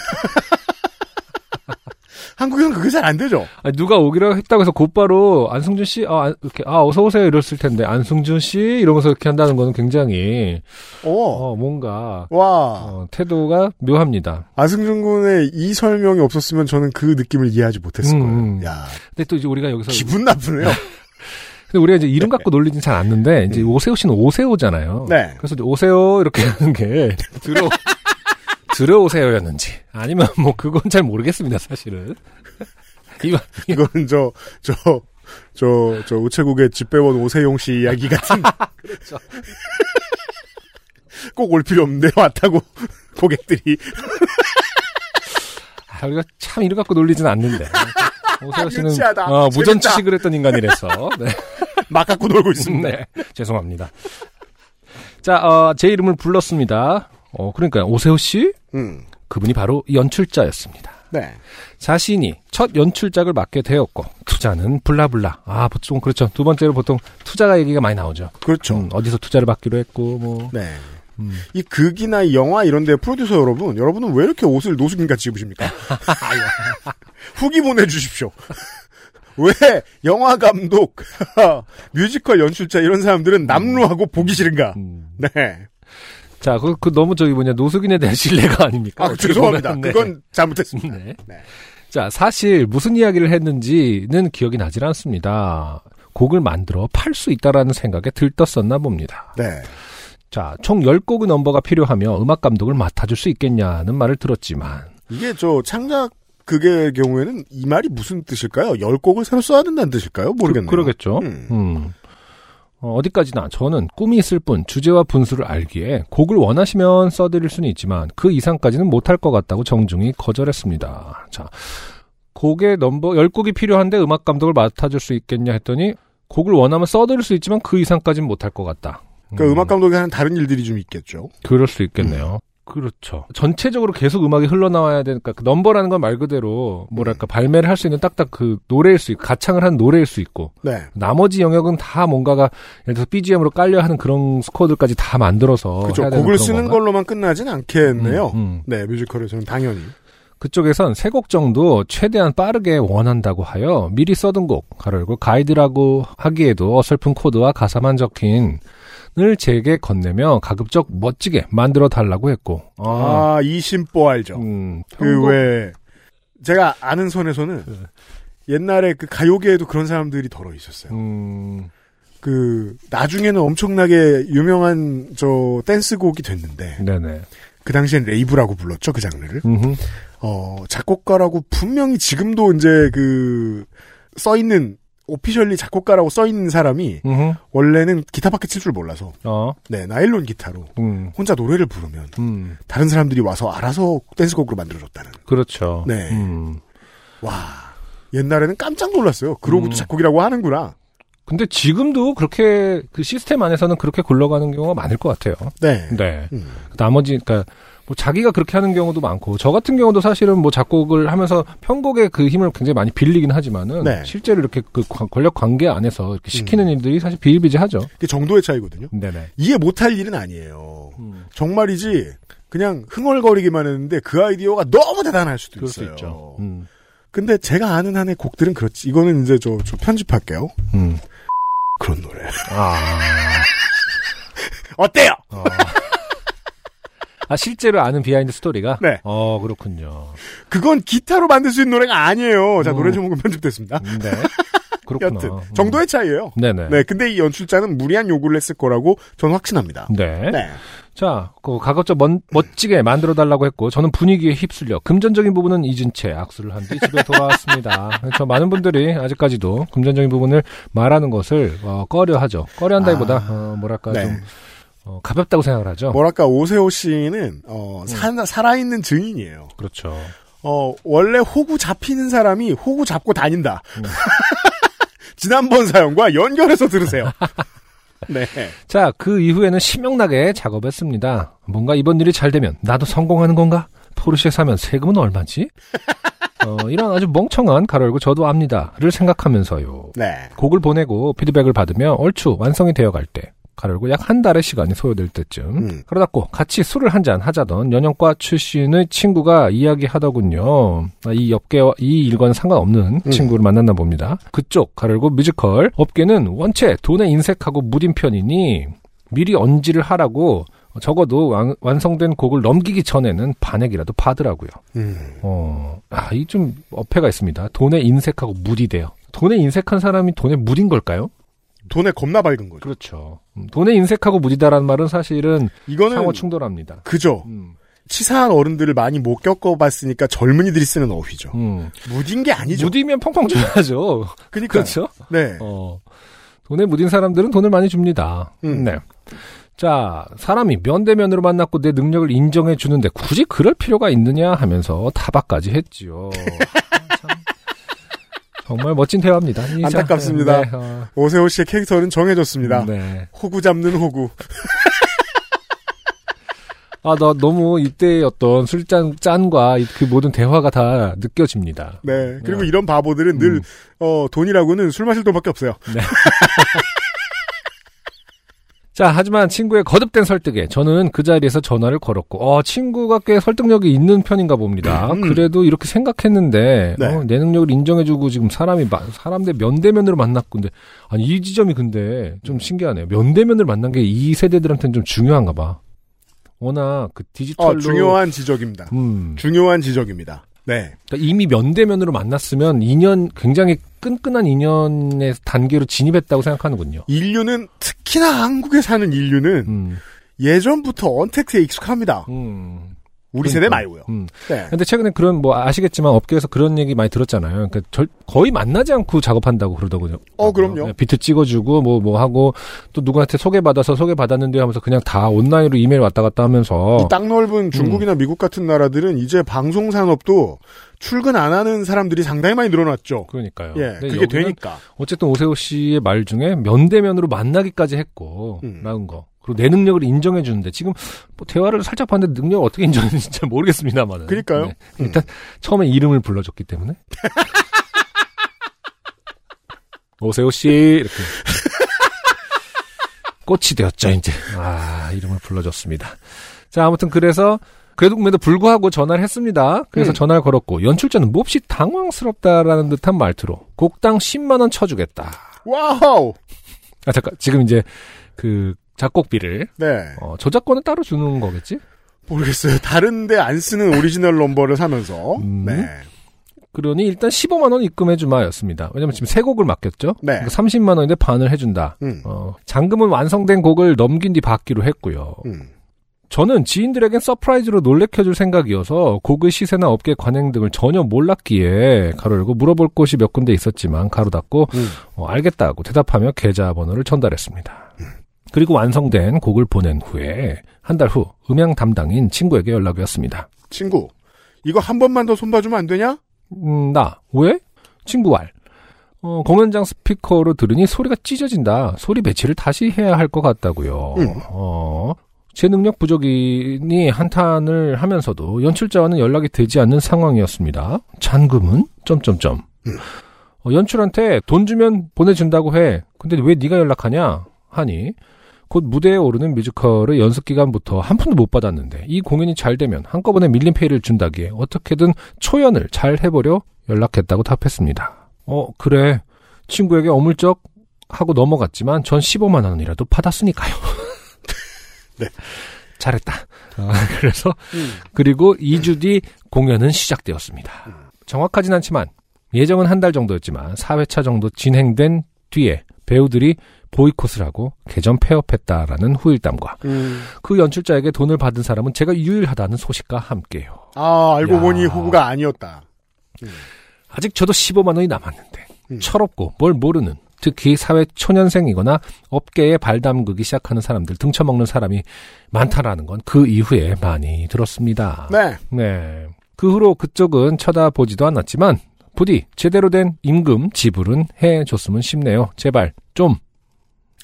한국에는 그게 잘 안 되죠. 아니, 누가 오기로 했다고 해서 곧바로 안승준 씨, 아, 안- 이렇게, 아, 어서 오세요 이랬을 텐데 안승준 씨 이러면서 이렇게 한다는 거는 굉장히 어, 어, 뭔가 와 어, 태도가 묘합니다. 안승준 군의 이 설명이 없었으면 저는 그 느낌을 이해하지 못했을 음, 거예요. 음. 야 근데 또 이제 우리가 여기서 기분 나쁘네요. 근데 우리가 이제 이름 갖고 놀리진 잘 않는데 이제 음. 오세호 씨는 오세호잖아요. 네. 그래서 오세호 이렇게 하는 게 들어 들어오세요였는지 아니면 뭐 그건 잘 모르겠습니다 사실은. 이거 이거는 저 저 저 저 우체국의 집배원 오세용 씨 이야기 같은. 그렇죠. 꼭 올 필요 없는데 왔다고 고객들이 아, 우리가 참 이름 갖고 놀리진 않는데. 오세호 씨는 유치하다. 어, 재밌다. 무전취식을 했던 인간이라서. 네. 막 갖고 놀고 있습니다. 네. 죄송합니다. 자, 어, 제 이름을 불렀습니다. 어, 그러니까 오세호 씨 음, 그분이 바로 연출자였습니다. 네. 자신이 첫 연출작을 맡게 되었고 투자는 블라블라. 아 보통 그렇죠. 두 번째로 보통 투자가 얘기가 많이 나오죠. 그렇죠. 음, 어디서 투자를 받기로 했고 뭐. 네. 음. 이 극이나 이 영화 이런 데 프로듀서 여러분, 여러분은 왜 이렇게 옷을 노숙인같이 입으십니까? 후기 보내주십시오. 왜 영화 감독, 뮤지컬 연출자 이런 사람들은 남루하고 보기 싫은가? 음. 네. 자, 그, 그 너무 저기 뭐냐 노숙인에 대한 신뢰가 아닙니까? 아, 죄송합니다. 보면, 네. 그건 잘못했습니다. 네. 네. 자, 사실 무슨 이야기를 했는지는 기억이 나질 않습니다. 곡을 만들어 팔 수 있다라는 생각에 들떴었나 봅니다. 네. 자, 총 10곡의 넘버가 필요하며 음악 감독을 맡아줄 수 있겠냐는 말을 들었지만 이게 저 창작 극의 경우에는 이 말이 무슨 뜻일까요? 열 곡을 새로 써야 된다는 뜻일까요? 모르겠네요. 그, 러겠죠 음. 음. 어, 디까지나 저는 꿈이 있을 뿐 주제와 분수를 알기에 곡을 원하시면 써드릴 수는 있지만 그 이상까지는 못할 것 같다고 정중히 거절했습니다. 자, 곡의 넘버 10곡이 필요한데 음악 감독을 맡아줄 수 있겠냐 했더니 곡을 원하면 써드릴 수 있지만 그 이상까지는 못할 것 같다. 그러니까 음 악 감독이 하는 다른 일들이 좀 있겠죠. 그럴 수 있겠네요. 그렇죠. 전체적으로 계속 음악이 흘러나와야 되니까 그 넘버라는 건 말 그대로 뭐랄까 발매를 할 수 있는 딱딱 그 노래일 수 있고 가창을 한 노래일 수 있고 네. 나머지 영역은 다 뭔가가 예를 들어서 BGM으로 깔려 하는 그런 스코어들까지 다 만들어서 그렇죠. 곡을 쓰는 건가? 걸로만 끝나진 않겠네요. 음, 음. 네, 뮤지컬에서는 당연히. 그쪽에선 세 곡 정도 최대한 빠르게 원한다고 하여 미리 써둔 곡 가르고 가이드라고 하기에도 어설픈 코드와 가사만 적힌 을 제게 건네며 가급적 멋지게 만들어 달라고 했고 아, 이심보 알죠. 음, 그 편곡- 왜 제가 아는 선에서는 옛날에 그 가요계에도 그런 사람들이 덜어 있었어요. 음, 그 나중에는 엄청나게 유명한 저 댄스곡이 됐는데 네네. 그 당시엔 레이브라고 불렀죠 그 장르를. 음흠. 어 작곡가라고 분명히 지금도 이제 그 써 있는 오피셜리 작곡가라고 써 있는 사람이 음흠. 원래는 기타밖에 칠 줄 몰라서 어, 네 나일론 기타로 음, 혼자 노래를 부르면 음, 다른 사람들이 와서 알아서 댄스곡으로 만들어줬다는. 그렇죠. 네. 음. 와 옛날에는 깜짝 놀랐어요. 그러고도 음. 작곡이라고 하는구나. 근데 지금도 그렇게 그 시스템 안에서는 그렇게 굴러가는 경우가 많을 것 같아요. 네. 네. 음. 나머지 그러니까 뭐 자기가 그렇게 하는 경우도 많고 저 같은 경우도 사실은 뭐 작곡을 하면서 편곡의 그 힘을 굉장히 많이 빌리긴 하지만은 네. 실제로 이렇게 그 관- 권력 관계 안에서 이렇게 시키는 일들이 사실 비일비재하죠. 그게 정도의 차이거든요. 네네. 이해 못할 일은 아니에요. 음. 정말이지 그냥 흥얼거리기만 했는데 그 아이디어가 너무 대단할 수도 그럴 수 있어요. 있죠. 음. 근데 제가 아는 한의 곡들은 그렇지. 이거는 이제 저, 저 편집할게요. 음. 그런 노래. 아. 어때요? 어. 아 실제로 아는 비하인드 스토리가? 네. 어 그렇군요. 그건 기타로 만들 수 있는 노래가 아니에요. 자, 음. 노래 제목은 편집됐습니다. 음, 네. 그렇구나. 여튼 음. 정도의 차이예요. 네네. 네, 근데 이 연출자는 무리한 요구를 했을 거라고 저는 확신합니다. 네. 네. 자, 그 가급적 먼, 멋지게 만들어 달라고 했고 저는 분위기에 휩쓸려 금전적인 부분은 잊은 채 악수를 한 뒤 집에 돌아왔습니다. 저 많은 분들이 아직까지도 금전적인 부분을 말하는 것을 어, 꺼려하죠. 꺼려한다기보다 아. 어, 뭐랄까 네. 좀 어, 가볍다고 생각을 하죠. 뭐랄까 오세호 씨는 어, 사- 살아있는 증인이에요. 그렇죠. 어, 원래 호구 잡히는 사람이 호구 잡고 다닌다. 음. 지난번 사연과 연결해서 들으세요. 네. 자, 그 이후에는 신명나게 작업했습니다. 뭔가 이번 일이 잘 되면 나도 성공하는 건가? 포르쉐 사면 세금은 얼마지? 어, 이런 아주 멍청한 가로 열고 저도 압니다를 생각하면서요. 네. 곡을 보내고 피드백을 받으며 얼추 완성이 되어갈 때 가로 열고 약 한 달의 시간이 소요될 때쯤 음. 그러다 고 같이 술을 한 잔 하자던 연영과 출신의 친구가 이야기하더군요. 아, 이 업계와 이 일과는 상관없는 음. 친구를 만났나 봅니다. 그쪽 가로 열고 뮤지컬 업계는 원체 돈에 인색하고 무딘 편이니 미리 언지를 하라고 적어도 완, 완성된 곡을 넘기기 전에는 반액이라도 받으라고요. 음. 어, 아, 이 좀 어폐가 있습니다. 돈에 인색하고 무디돼요. 돈에 인색한 사람이 돈에 무딘 걸까요? 돈에 겁나 밝은 거죠. 그렇죠. 음, 돈에 인색하고 무디다라는 말은 사실은 이거는 상호 충돌합니다. 그죠. 음, 치사한 어른들을 많이 못 겪어봤으니까 젊은이들이 쓰는 어휘죠. 음. 무딘 게 아니죠. 무디면 펑펑 줘야죠. 그러니까 그렇죠. 네. 어, 돈에 무딘 사람들은 돈을 많이 줍니다. 음. 네. 자, 사람이 면대면으로 만났고 내 능력을 인정해 주는데 굳이 그럴 필요가 있느냐 하면서 타박까지 했지요. 정말 멋진 대화입니다. 안타깝습니다. 네, 어, 오세호 씨의 캐릭터는 정해졌습니다. 네. 호구 잡는 호구. 아, 나 너무 이때의 어떤 술잔 짠과 이- 그 모든 대화가 다 느껴집니다. 네. 그리고 네. 이런 바보들은 늘 음. 어, 돈이라고는 술 마실 돈밖에 없어요. 자, 하지만 친구의 거듭된 설득에 저는 그 자리에서 전화를 걸었고, 어, 친구가 꽤 설득력이 있는 편인가 봅니다. 음. 그래도 이렇게 생각했는데, 네. 어, 내 능력을 인정해주고 지금 사람이, 마- 사람 대 면대면으로 만났고, 근데, 아니, 이 지점이 근데 좀 신기하네요. 면대면을 만난 게 이 세대들한테는 좀 중요한가 봐. 워낙 그 디지털로. 어, 중요한 지적입니다. 음. 중요한 지적입니다. 네. 그러니까 이미 면대면으로 만났으면 인연, 굉장히 끈끈한 인연의 단계로 진입했다고 생각하는군요. 인류는 특히나 한국에 사는 인류는 음. 예전부터 언택트에 익숙합니다. 음. 우리 세대 그러니까. 말고요. 음. 네. 근데 최근에 그런 뭐 아시겠지만 업계에서 그런 얘기 많이 들었잖아요. 그러니까 절- 거의 만나지 않고 작업한다고 그러더군요. 어, 그럼요. 네, 비트 찍어주고 뭐뭐 하고 또 누구한테 소개받아서 소개받았는데 하면서 그냥 다 온라인으로 이메일 왔다 갔다 하면서 이땅 넓은 중국이나 미국 같은 나라들은 이제 방송 산업도 출근 안 하는 사람들이 상당히 많이 늘어났죠. 그러니까요. 예, 그게 되니까. 어쨌든 오세호 씨의 말 중에 면대면으로 만나기까지 했고 음. 라는 거. 그리고 내 능력을 인정해 주는데 지금 뭐 대화를 살짝 봤는데 능력을 어떻게 인정했는지 잘 모르겠습니다만은. 그러니까요. 네. 일단 처음에 이름을 불러줬기 때문에 오세호 씨 이렇게 꽃이 되었죠 이제. 아 이름을 불러줬습니다. 자 아무튼 그래서 그래도 불구하고 전화를 했습니다. 그래서 음. 전화를 걸었고 연출자는 몹시 당황스럽다라는 듯한 말투로 곡당 10만 원 쳐주겠다. 와우! 아 잠깐 지금 이제 그 작곡비를 네. 어, 저작권을 따로 주는 거겠지? 모르겠어요. 다른데 안 쓰는 오리지널 넘버를 사면서. 음. 네. 그러니 일단 15만 원 입금해 주마였습니다. 왜냐면 지금 세 곡을 맡겼죠. 네. 그러니까 30만 원인데 반을 해준다. 음. 어, 잔금은 완성된 곡을 넘긴 뒤 받기로 했고요. 음. 저는 지인들에겐 서프라이즈로 놀래켜줄 생각이어서 곡의 시세나 업계 관행 등을 전혀 몰랐기에 가로 열고 물어볼 곳이 몇 군데 있었지만 가로 닫고 음. 어, 알겠다고 대답하며 계좌번호를 전달했습니다. 그리고 완성된 곡을 보낸 후에 한 달 후 음향 담당인 친구에게 연락이 왔습니다. 친구, 이거 한 번만 더 손봐주면 안 되냐? 음, 나. 왜? 친구 알. 어, 공연장 스피커로 들으니 소리가 찢어진다. 소리 배치를 다시 해야 할 것 같다고요. 음. 어, 제 능력 부족이니 한탄을 하면서도 연출자와는 연락이 되지 않는 상황이었습니다. 잔금은? 점점점. 음. 어, 연출한테 돈 주면 보내준다고 해. 근데 왜 네가 연락하냐? 하니 곧 무대에 오르는 뮤지컬의 연습 기간부터 한 푼도 못 받았는데 이 공연이 잘 되면 한꺼번에 밀린 페이를 준다기에 어떻게든 초연을 잘 해보려 연락했다고 답했습니다. 어 그래 친구에게 어물쩍 하고 넘어갔지만 전 15만 원이라도 받았으니까요. 네. 잘했다. 어, 그래서 음. 그리고 2주 뒤 공연은 시작되었습니다. 정확하진 않지만 예정은 한 달 정도였지만 4회차 정도 진행된 뒤에 배우들이 보이콧을 하고 개점 폐업했다라는 후일담과 음. 그 연출자에게 돈을 받은 사람은 제가 유일하다는 소식과 함께요. 아, 알고 야. 보니 호구가 아니었다. 아직 저도 15만 원이 남았는데 음. 철없고 뭘 모르는 특히 사회 초년생이거나 업계에 발담그기 시작하는 사람들 등쳐먹는 사람이 많다라는 건 그 이후에 많이 들었습니다. 네. 네. 그 후로 그쪽은 쳐다보지도 않았지만 부디 제대로 된 임금 지불은 해줬으면 싶네요. 제발 좀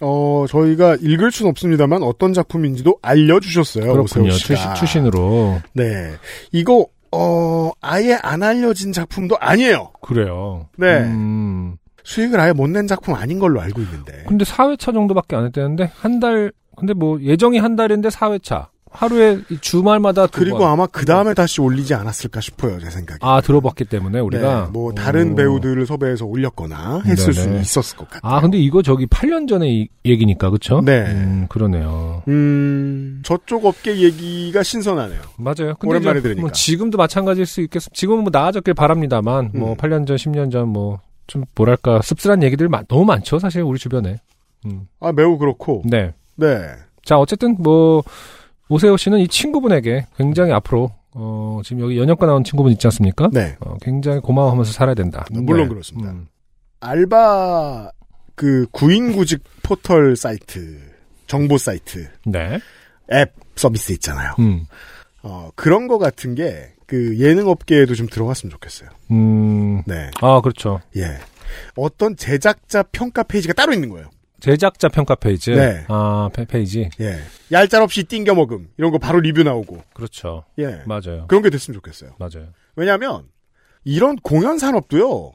어, 저희가 읽을 순 없습니다만 어떤 작품인지도 알려주셨어요. 그렇군요. 씨가. 출신으로 네. 이거, 어, 아예 안 알려진 작품도 아니에요. 그래요. 네. 음, 수익을 아예 못 낸 작품 아닌 걸로 알고 있는데. 근데 4회차 정도밖에 안 했다는데 한 달 근데 뭐 예정이 한 달인데 4회차 하루에 이 주말마다 두 그리고 번. 아마 그 다음에 다시 올리지 않았을까 싶어요, 제 생각에. 아 들어봤기 때문에 우리가 네, 뭐 다른 오. 배우들을 섭외해서 올렸거나 했을 네네. 수는 있었을 것 같아요. 아 근데 이거 저기 8년 전에 이 얘기니까 그쵸? 네. 음, 그러네요. 음, 저쪽 업계 얘기가 신선하네요. 맞아요. 오랜만에 이제 들으니까. 뭐 지금도 마찬가지일 수 있겠습니다. 지금은 뭐 나아졌길 바랍니다만 뭐 음. 8년 전, 10년 전 뭐 좀 뭐랄까 씁쓸한 얘기들 마- 너무 많죠 사실 우리 주변에. 음. 아, 매우 그렇고. 네. 네. 자 어쨌든 뭐 오세호 씨는 이 친구분에게 굉장히 앞으로 어 지금 여기 연영과 나온 친구분 있지 않습니까? 네. 어, 굉장히 고마워하면서 살아야 된다. 물론 네. 그렇습니다. 음. 알바, 그, 구인구직 포털 사이트, 정보 사이트, 네. 앱 서비스 있잖아요. 음. 어, 그런 거 같은 게, 그, 예능 업계에도 좀 들어갔으면 좋겠어요. 음. 네. 아 그렇죠. 예. 어떤 제작자 평가 페이지가 따로 있는 거예요. 제작자 평가 페이지. 네. 아 페, 페이지. 예. 얄짤없이 띵겨 먹음. 이런 거 바로 리뷰 나오고. 그렇죠. 예. 맞아요. 그런 게 됐으면 좋겠어요. 맞아요. 왜냐면, 이런 공연 산업도요,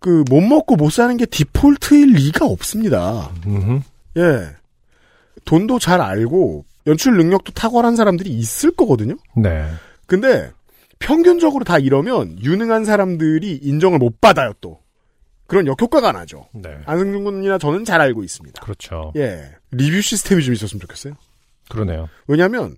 그, 못 먹고 못 사는 게 디폴트일 리가 없습니다. 음. 예. 돈도 잘 알고, 연출 능력도 탁월한 사람들이 있을 거거든요? 네. 근데, 평균적으로 다 이러면, 유능한 사람들이 인정을 못 받아요, 또. 그런 역효과가 나죠. 네. 안승준 군이나 저는 잘 알고 있습니다. 그렇죠. 예. 리뷰 시스템이 좀 있었으면 좋겠어요. 그러네요. 왜냐면,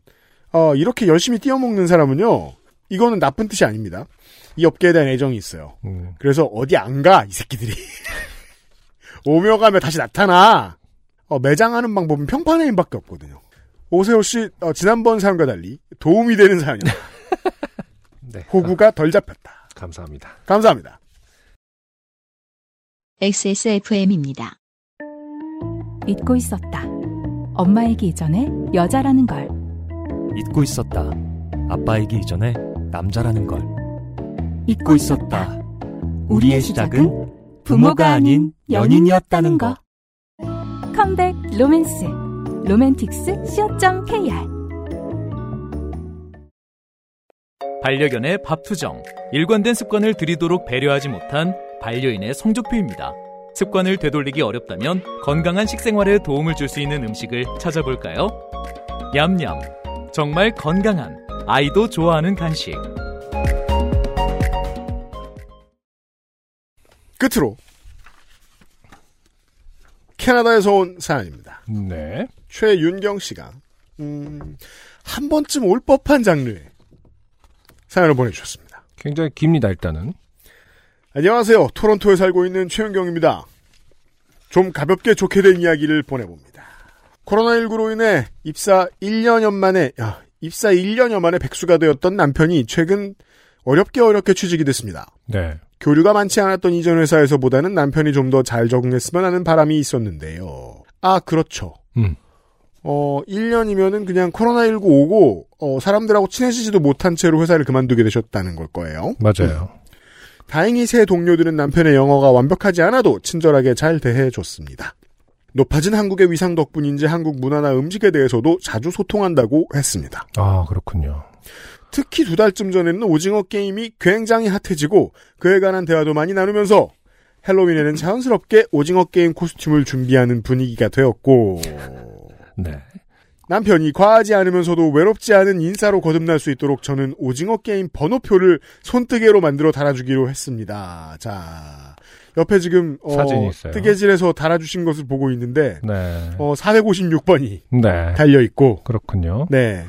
어, 이렇게 열심히 뛰어먹는 사람은요, 이거는 나쁜 뜻이 아닙니다. 이 업계에 대한 애정이 있어요. 음. 그래서 어디 안 가, 이 새끼들이. 오며 가며 다시 나타나. 어, 매장하는 방법은 평판회임밖에 없거든요. 오세호 씨, 어, 지난번 사연과 달리 도움이 되는 사연이다. 네. 호구가 덜 잡혔다. 아, 감사합니다. 감사합니다. XSFM입니다. 잊고 있었다. 엄마이기 이전에 여자라는 걸. 잊고 있었다. 아빠이기 이전에 남자라는 걸. 잊고 있었다. 우리의 시작은 부모가 아닌 연인이었다는 거. 컴백 로맨스. 로맨틱스 co.kr 반려견의 밥투정. 일관된 습관을 들이도록 배려하지 못한 반려인의 성적표입니다. 습관을 되돌리기 어렵다면 건강한 식생활에 도움을 줄 수 있는 음식을 찾아볼까요? 얌얌. 정말 건강한 아이도 좋아하는 간식. 끝으로 캐나다에서 온 사연입니다. 네. 최윤경 씨가 음, 한 번쯤 올 법한 장르의 사연을 보내주셨습니다. 굉장히 깁니다 일단은. 안녕하세요. 토론토에 살고 있는 최윤경입니다. 좀 가볍게 좋게 된 이야기를 보내봅니다. 코로나19로 인해 입사 1년여 만에, 야, 입사 1년여 만에 백수가 되었던 남편이 최근 어렵게 어렵게 취직이 됐습니다. 네. 교류가 많지 않았던 이전 회사에서보다는 남편이 좀 더 잘 적응했으면 하는 바람이 있었는데요. 아, 그렇죠. 음. 어, 1년이면은 그냥 코로나19 오고, 어, 사람들하고 친해지지도 못한 채로 회사를 그만두게 되셨다는 걸 거예요. 맞아요. 다행히 새 동료들은 남편의 영어가 완벽하지 않아도 친절하게 잘 대해줬습니다. 높아진 한국의 위상 덕분인지 한국 문화나 음식에 대해서도 자주 소통한다고 했습니다. 아, 그렇군요. 특히 두 달쯤 전에는 오징어 게임이 굉장히 핫해지고 그에 관한 대화도 많이 나누면서 헬로윈에는 자연스럽게 오징어 게임 코스튬을 준비하는 분위기가 되었고 네. 남편이 과하지 않으면서도 외롭지 않은 인싸로 거듭날 수 있도록 저는 오징어 게임 번호표를 손뜨개로 만들어 달아주기로 했습니다. 자, 옆에 지금 어, 사진이 있어요. 뜨개질에서 달아주신 것을 보고 있는데 네. 어, 456번이 네. 달려 있고 그렇군요. 네.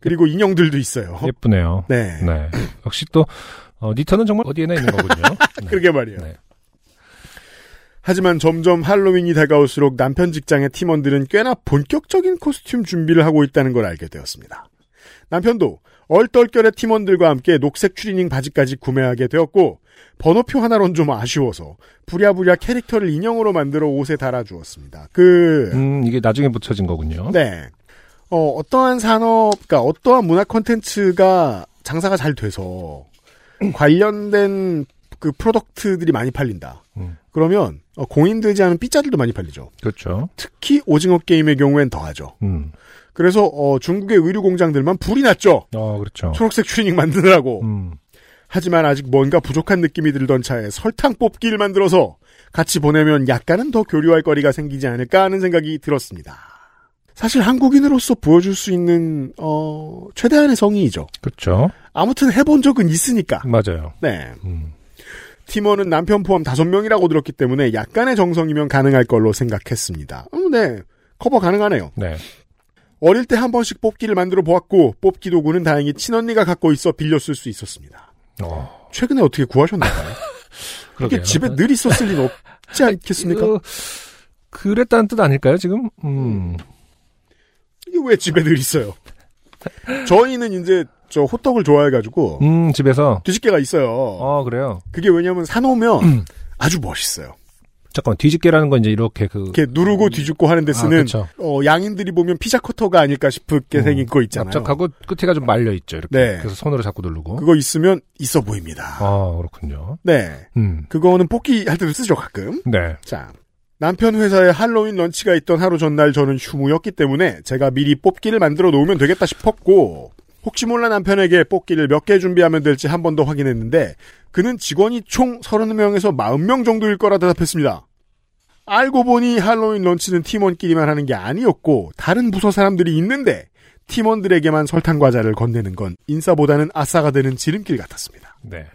그리고 인형들도 있어요. 예쁘네요. 네. 네. 역시 또, 어, 니터는 정말 어디에나 있는 거군요. 네. 그러게 말이에요. 네. 하지만 점점 할로윈이 다가올수록 남편 직장의 팀원들은 꽤나 본격적인 코스튬 준비를 하고 있다는 걸 알게 되었습니다. 남편도 얼떨결에 팀원들과 함께 녹색 추리닝 바지까지 구매하게 되었고 번호표 하나론 좀 아쉬워서 부랴부랴 캐릭터를 인형으로 만들어 옷에 달아주었습니다. 그 음, 이게 나중에 붙여진 거군요. 네. 어, 어떠한 산업, 그러니까 어떠한 문화 콘텐츠가 장사가 잘 돼서 관련된 그 product들이 많이 팔린다. 음. 그러면 어, 공인되지 않은 삐짜들도 많이 팔리죠. 그렇죠. 특히 오징어 게임의 경우엔 더하죠. 음. 그래서 어, 중국의 의류 공장들만 불이 났죠. 어, 그렇죠. 초록색 추리닝 만드느라고. 음. 하지만 아직 뭔가 부족한 느낌이 들던 차에 설탕 뽑기를 만들어서 같이 보내면 약간은 더 교류할 거리가 생기지 않을까 하는 생각이 들었습니다. 사실 한국인으로서 보여줄 수 있는 어, 최대한의 성의이죠. 그렇죠. 아무튼 해본 적은 있으니까. 맞아요. 네. 음. 팀원은 남편 포함 다섯 명이라고 들었기 때문에 약간의 정성이면 가능할 걸로 생각했습니다. 음, 네. 커버 가능하네요. 네. 어릴 때 한 번씩 뽑기를 만들어 보았고 뽑기 도구는 다행히 친언니가 갖고 있어 빌려 쓸 수 있었습니다. 어. 최근에 어떻게 구하셨나요? 그게. 집에 늘 있었을 리는 없지 않겠습니까? 이거 그랬다는 뜻 아닐까요, 지금? 음. 이게 왜 집에 늘 있어요? 저희는 이제 저 호떡을 좋아해가지고 음, 집에서. 뒤집개가 있어요. 어, 그래요. 그게 왜냐면 사놓으면 음. 아주 멋있어요. 잠깐만, 뒤집개라는 건 이제 이렇게 그. 이렇게 누르고 뒤집고 하는데 아, 쓰는 그쵸. 어, 양인들이 보면 피자 커터가 아닐까 싶게 음. 생긴 거 있잖아요. 납작하고 끝에가 좀 말려 있죠, 이렇게. 네. 그래서 손으로 잡고 누르고. 그거 있으면 있어 보입니다. 아, 그렇군요. 네. 음. 그거는 뽑기 할 때도 쓰죠, 가끔. 네. 자. 남편 회사에 할로윈 런치가 있던 하루 전날 저는 휴무였기 때문에 제가 미리 뽑기를 만들어 놓으면 되겠다 싶었고 혹시 몰라 남편에게 뽑기를 몇 개 준비하면 될지 한 번 더 확인했는데 그는 직원이 총 30명에서 40명 정도일 거라 대답했습니다. 알고 보니 할로윈 런치는 팀원끼리만 하는 게 아니었고 다른 부서 사람들이 있는데 팀원들에게만 설탕 과자를 건네는 건 인싸보다는 아싸가 되는 지름길 같았습니다. 네.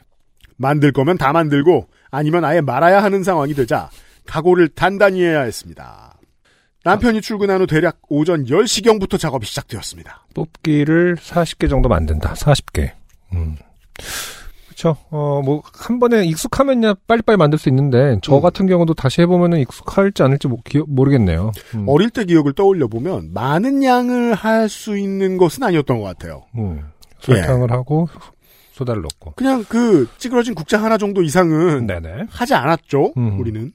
만들 거면 다 만들고 아니면 아예 말아야 하는 상황이 되자 각오를 단단히 해야 했습니다. 남편이 출근한 후 대략 오전 10시경부터 작업이 시작되었습니다. 뽑기를 40개 정도 만든다. 40개. 음. 그쵸. 어, 뭐, 한 번에 익숙하면야 빨리빨리 만들 수 있는데, 저 음. 같은 경우도 다시 해보면은 익숙할지 않을지 모, 기, 모르겠네요. 음. 어릴 때 기억을 떠올려 보면 많은 양을 할 수 있는 것은 아니었던 것 같아요. 음. 설탕을 하고, 소다를 넣고. 그냥 그 찌그러진 국자 하나 정도 이상은 네네. 하지 않았죠. 음. 우리는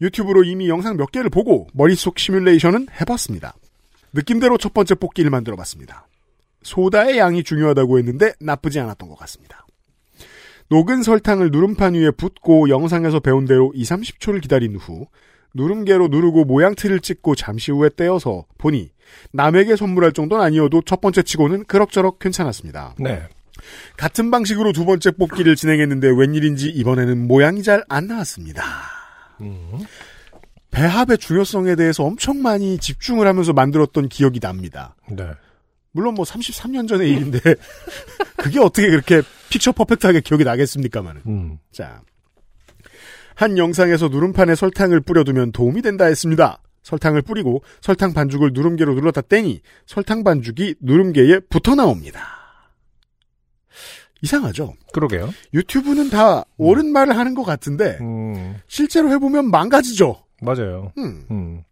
유튜브로 이미 영상 몇 개를 보고 머릿속 시뮬레이션은 해봤습니다. 느낌대로 첫 번째 뽑기를 만들어봤습니다. 소다의 양이 중요하다고 했는데 나쁘지 않았던 것 같습니다. 녹은 설탕을 누름판 위에 붓고 영상에서 배운 대로 2, 30초를 기다린 후 누름개로 누르고 모양 틀을 찍고 잠시 후에 떼어서 보니 남에게 선물할 정도는 아니어도 첫 번째 치고는 그럭저럭 괜찮았습니다. 네. 같은 방식으로 두 번째 뽑기를 진행했는데 웬일인지 이번에는 모양이 잘 안 나왔습니다. 음. 배합의 중요성에 대해서 엄청 많이 집중을 하면서 만들었던 기억이 납니다. 네. 물론 뭐 33년 전의 일인데 그게 어떻게 그렇게 픽처 퍼펙트하게 기억이 나겠습니까만은. 음. 자. 한 영상에서 누름판에 설탕을 뿌려두면 도움이 된다 했습니다. 설탕을 뿌리고 설탕 반죽을 누름개로 눌렀다 떼니 설탕 반죽이 누름개에 붙어 나옵니다. 이상하죠? 그러게요. 유튜브는 다 옳은 말을 하는 것 같은데 음. 실제로 해보면 망가지죠. 맞아요. 음. 음.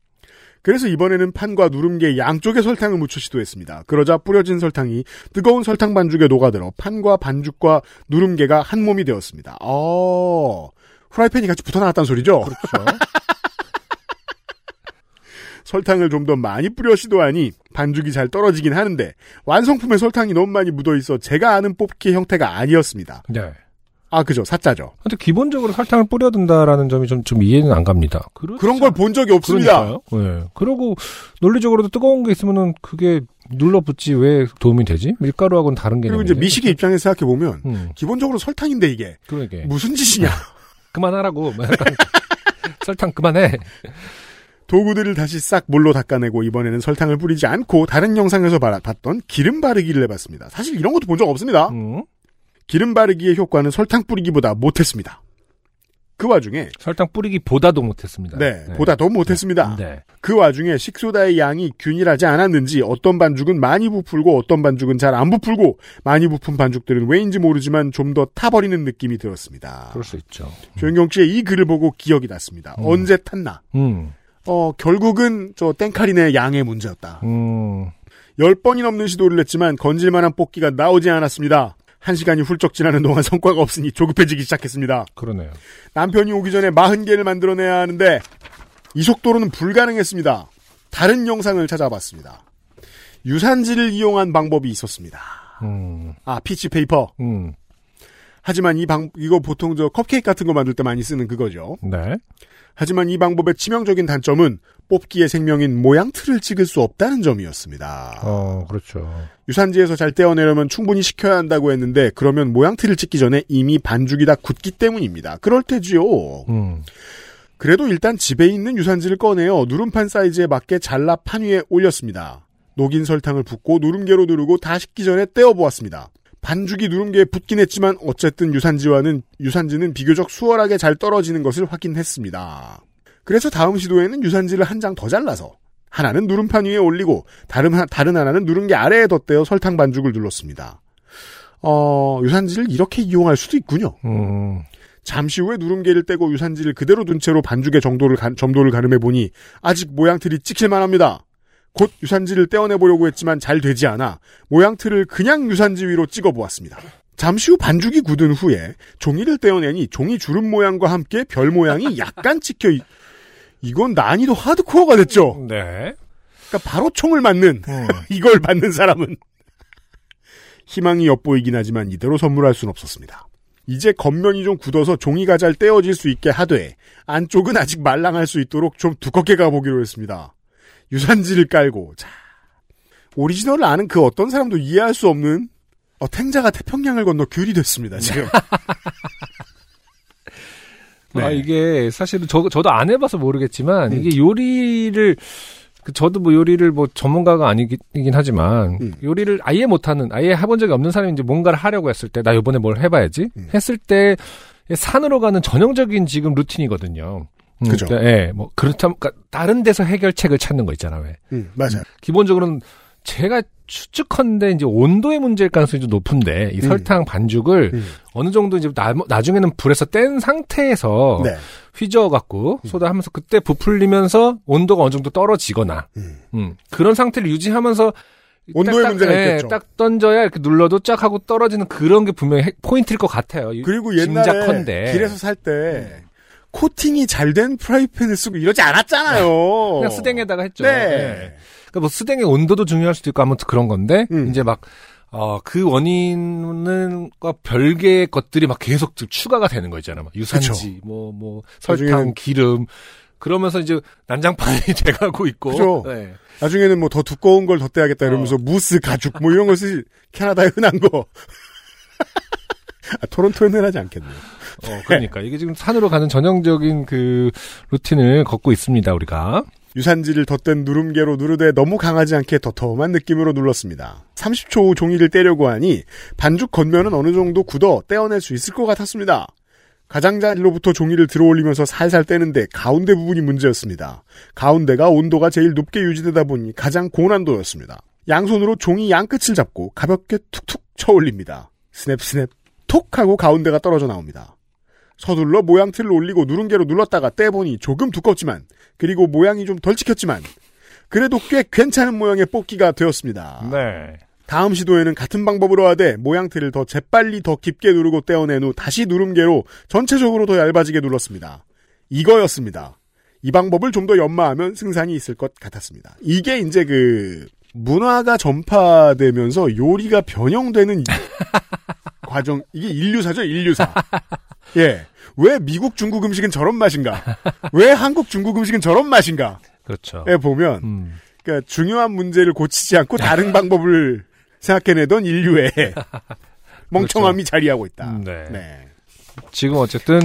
그래서 이번에는 판과 누름개 양쪽에 설탕을 묻혀 시도했습니다. 그러자 뿌려진 설탕이 뜨거운 설탕 반죽에 녹아들어 판과 반죽과 누름개가 한 몸이 되었습니다. 어, 후라이팬이 같이 붙어 나왔다는 소리죠? 그렇죠. 설탕을 좀 더 많이 뿌려 시도하니 반죽이 잘 떨어지긴 하는데 완성품에 설탕이 너무 많이 묻어 있어 제가 아는 뽑기 형태가 아니었습니다. 네. 아, 그죠. 사짜죠. 근데 기본적으로 설탕을 뿌려둔다라는 점이 좀, 좀 이해는 안 갑니다. 그렇 그런 걸 본 적이 없습니다. 그러니까요. 예. 그리고 논리적으로도 뜨거운 게 있으면은 그게 눌러붙지 왜 도움이 되지? 밀가루하고는 다른 그리고 개념인데. 이제 미식의 입장에서 생각해 보면, 음, 기본적으로 설탕인데 이게. 그러게. 무슨 짓이냐. 그만하라고. 설탕 그만해. 도구들을 다시 싹 물로 닦아내고 이번에는 설탕을 뿌리지 않고 다른 영상에서 바- 봤던 기름 바르기를 해봤습니다. 사실 이런 것도 본 적 없습니다. 음. 기름 바르기의 효과는 설탕 뿌리기보다 못했습니다. 그 와중에 설탕 뿌리기보다도 못했습니다. 네, 보다 더 못했습니다. 네. 그 와중에 식소다의 양이 균일하지 않았는지 어떤 반죽은 많이 부풀고 어떤 반죽은 잘 안 부풀고 많이 부푼 반죽들은 왜인지 모르지만 좀 더 타버리는 느낌이 들었습니다. 그럴 수 있죠. 조영경 씨의 이 글을 보고 기억이 났습니다. 음. 언제 탔나? 음. 어, 결국은 저 땡카린의 양의 문제였다. 음. 열 번이 넘는 시도를 했지만 건질만한 뽑기가 나오지 않았습니다. 한 시간이 훌쩍 지나는 동안 성과가 없으니 조급해지기 시작했습니다. 그러네요. 남편이 오기 전에 40개를 만들어내야 하는데 이 속도로는 불가능했습니다. 다른 영상을 찾아봤습니다. 유산지를 이용한 방법이 있었습니다. 음. 아, peach paper. 음. 하지만 이 방, 이거 보통 저 컵케이크 같은 거 만들 때 많이 쓰는 그거죠. 네. 하지만 이 방법의 치명적인 단점은 뽑기의 생명인 모양 틀을 찍을 수 없다는 점이었습니다. 어, 그렇죠. 유산지에서 잘 떼어내려면 충분히 식혀야 한다고 했는데 그러면 모양 틀을 찍기 전에 이미 반죽이 다 굳기 때문입니다. 그럴 테지요. 음. 그래도 일단 집에 있는 유산지를 꺼내어 누름판 사이즈에 맞게 잘라 판 위에 올렸습니다. 녹인 설탕을 붓고 누름개로 누르고 다 식기 전에 떼어 보았습니다. 반죽이 누름개에 붙긴 했지만 어쨌든 유산지와는 유산지는 비교적 수월하게 잘 떨어지는 것을 확인했습니다. 그래서 다음 시도에는 유산지를 한 장 더 잘라서 하나는 누름판 위에 올리고 다른, 하- 다른 하나는 누른개 아래에 덧대어 설탕 반죽을 눌렀습니다. 어, 유산지를 이렇게 이용할 수도 있군요. 음. 잠시 후에 누름개를 떼고 유산지를 그대로 둔 채로 반죽의 정도를, 가- 점도를 가늠해 보니 아직 모양틀이 찍힐만 합니다. 곧 유산지를 떼어내 보려고 했지만 잘 되지 않아 모양틀을 그냥 유산지 위로 찍어 보았습니다. 잠시 후 반죽이 굳은 후에 종이를 떼어내니 종이 주름 모양과 함께 별 모양이 약간 찍혀 있... 이건 난이도 하드코어가 됐죠. 네. 그러니까 바로 총을 맞는 이걸 받는 사람은 희망이 엿보이긴 하지만 이대로 선물할 순 없었습니다. 이제 겉면이 좀 굳어서 종이가 잘 떼어질 수 있게 하되 안쪽은 아직 말랑할 수 있도록 좀 두껍게 가보기로 했습니다. 유산지를 깔고 자 오리지널을 아는 그 어떤 사람도 이해할 수 없는 어, 탱자가 태평양을 건너 귤이 됐습니다 지금. 아, 네. 이게 사실은 저, 저도 안 해봐서 모르겠지만, 음. 이게 요리를, 그 저도 뭐 요리를 뭐 전문가가 아니긴 하지만, 음. 요리를 아예 못하는, 아예 해본 적이 없는 사람이 이제 뭔가를 하려고 했을 때, 나 요번에 뭘 해봐야지? 음. 했을 때, 산으로 가는 전형적인 지금 루틴이거든요. 음, 그죠. 그러니까, 예, 뭐, 그렇다면, 그러니까 다른 데서 해결책을 찾는 거 있잖아, 왜. 음, 맞아요. 기본적으로는 제가 추측컨대 이제 온도의 문제일 가능성이 좀 높은데, 이 음. 설탕 반죽을 음. 어느 정도 이제 나, 나중에는 불에서 뗀 상태에서 네. 휘저어갖고 소다하면서 그때 부풀리면서 온도가 어느 정도 떨어지거나 음. 음, 그런 상태를 유지하면서 온도의 딱, 문제가 예, 있겠죠. 딱 던져야 이렇게 눌러도 쫙 하고 떨어지는 그런 게 분명히 핵- 포인트일 것 같아요. 그리고 옛날에 짐작컨대. 길에서 살 때 코팅이 잘 된 프라이팬을 쓰고 이러지 않았잖아요. 그냥 스댕에다가 했죠. 네. 예. 그러니까 뭐 스댕의 온도도 중요할 수도 있고 아무튼 그런 건데 음. 이제 막 어, 그 원인과 별개의 것들이 막 계속 좀 추가가 되는 거 있잖아요. 막 유산지, 뭐, 뭐, 설탕, 기름. 그러면서 이제 난장판이 돼가고 있고. 그죠. 네. 나중에는 뭐 더 두꺼운 걸 덧대야겠다 이러면서 무스 가죽 뭐 이런 것을 캐나다에 흔한 거. 아, 토론토에는 하지 않겠네요. 어, 그러니까. 이게 지금 산으로 가는 전형적인 그 루틴을 걷고 있습니다, 우리가. 유산지를 덧댄 누름개로 누르되 너무 강하지 않게 더터움한 느낌으로 눌렀습니다. 30초 후 종이를 떼려고 하니 반죽 겉면은 어느 정도 굳어 떼어낼 수 있을 것 같았습니다. 가장자리로부터 종이를 들어올리면서 살살 떼는데 가운데 부분이 문제였습니다. 가운데가 온도가 제일 높게 유지되다 보니 가장 고난도였습니다. 양손으로 종이 양끝을 잡고 가볍게 툭툭 쳐올립니다. 스냅 스냅 톡 하고 가운데가 떨어져 나옵니다. 서둘러 모양틀을 올리고 누른개로 눌렀다가 떼보니 조금 두껍지만 그리고 모양이 좀 덜 찍혔지만 그래도 꽤 괜찮은 모양의 뽑기가 되었습니다. 네. 다음 시도에는 같은 방법으로 하되 모양틀을 더 재빨리 더 깊게 누르고 떼어낸 후 다시 누름개로 전체적으로 더 얇아지게 눌렀습니다. 이거였습니다. 이 방법을 좀 더 연마하면 승산이 있을 것 같았습니다. 이게 이제 그 문화가 전파되면서 요리가 변형되는 과정 이게 인류사죠 인류사. 예. 왜 미국 중국 음식은 저런 맛인가? 왜 한국 중국 음식은 저런 맛인가? 그렇죠. 에 보면 음. 그러니까 중요한 문제를 고치지 않고 다른 방법을 생각해내던 인류의 멍청함이 자리하고 있다. 음, 네. 네. 지금 어쨌든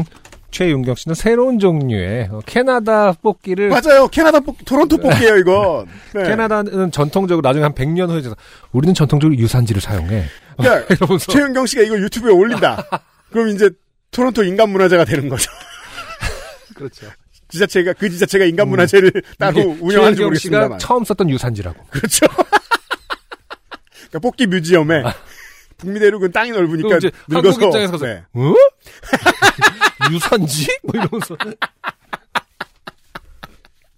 최윤경 씨는 새로운 종류의 어, 캐나다 뽑기를 맞아요. 캐나다 뽑, 토론토 뽑기예요 이건. 네. 캐나다는 전통적으로 나중에 한 100년 후에 우리는 전통적으로 유산지를 사용해. 그러니까 최윤경 씨가 이걸 유튜브에 올린다. 그럼 이제 토론토 인간 문화재가 되는 거죠. 그렇죠. 지자체가 그 지자체가 인간문화재를 따로 이게 운영하는지 최윤경 씨가 모르겠습니다만. 처음 썼던 유산지라고. 그렇죠. 그러니까 뽑기 뮤지엄에 북미 대륙은 땅이 넓으니까 이제 늙어서 한국 입장에서 가서 네. 어? 유산지? 뭐 이러면서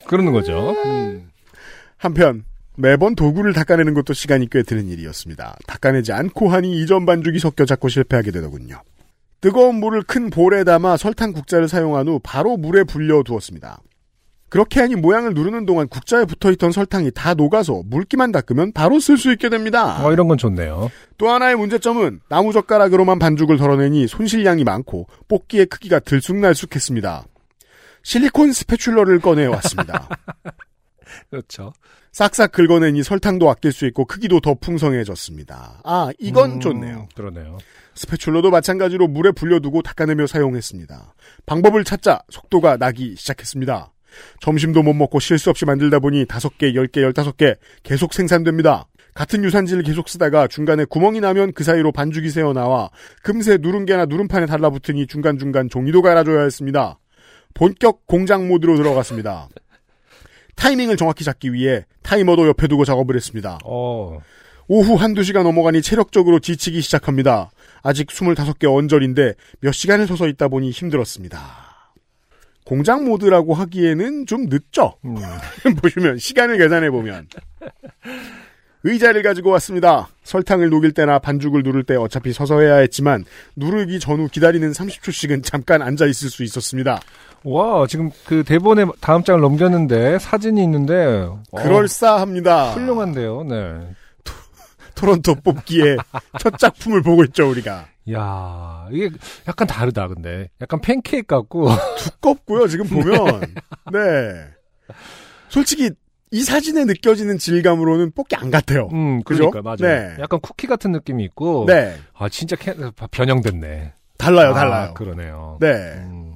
그러는 거죠. 한편 매번 도구를 닦아내는 것도 시간이 꽤 드는 일이었습니다. 닦아내지 않고 하니 이전 반죽이 섞여 자꾸 실패하게 되더군요. 뜨거운 물을 큰 볼에 담아 설탕 국자를 사용한 후 바로 물에 불려 두었습니다. 그렇게 하니 모양을 누르는 동안 국자에 붙어있던 설탕이 다 녹아서 물기만 닦으면 바로 쓸 수 있게 됩니다. 어, 이런 건 좋네요. 또 하나의 문제점은 나무젓가락으로만 반죽을 덜어내니 손실량이 많고 뽑기의 크기가 들쑥날쑥했습니다. 실리콘 스패출러를 꺼내왔습니다. 그렇죠. 싹싹 긁어내니 설탕도 아낄 수 있고 크기도 더 풍성해졌습니다. 아, 이건 음, 좋네요. 그러네요. 스패출러도 마찬가지로 물에 불려두고 닦아내며 사용했습니다. 방법을 찾자 속도가 나기 시작했습니다. 점심도 못 먹고 실수 없이 만들다 보니 5개, 10개, 15개 계속 생산됩니다. 같은 유산지를 계속 쓰다가 중간에 구멍이 나면 그 사이로 반죽이 새어나와 금세 누른개나 누른판에 달라붙으니 중간중간 종이도 갈아줘야 했습니다. 본격 공장 모드로 들어갔습니다. 타이밍을 정확히 잡기 위해 타이머도 옆에 두고 작업을 했습니다. 어, 오후 한두 시간 넘어가니 체력적으로 지치기 시작합니다. 아직 25개 언저리인데 몇 시간을 서서 있다 보니 힘들었습니다. 공장 모드라고 하기에는 좀 늦죠? 음. 보시면, 시간을 계산해보면. 의자를 가지고 왔습니다. 설탕을 녹일 때나 반죽을 누를 때 어차피 서서 해야 했지만, 누르기 전후 기다리는 30초씩은 잠깐 앉아있을 수 있었습니다. 와, 지금 그 대본에 다음 장을 넘겼는데 사진이 있는데 어, 그럴싸합니다. 훌륭한데요. 네. 토론토 뽑기에 첫 작품을 보고 있죠, 우리가. 야, 이게 약간 다르다 근데. 약간 팬케이크 같고 두껍고요, 지금 보면. 네. 솔직히, 이 사진에 느껴지는 질감으로는 뽑기 안 같아요. 음, 그죠? 그러니까 맞아요. 네. 약간 쿠키 같은 느낌이 있고 네. 아, 진짜 캐, 변형됐네. 달라요, 아, 달라요. 그러네요. 네. 음.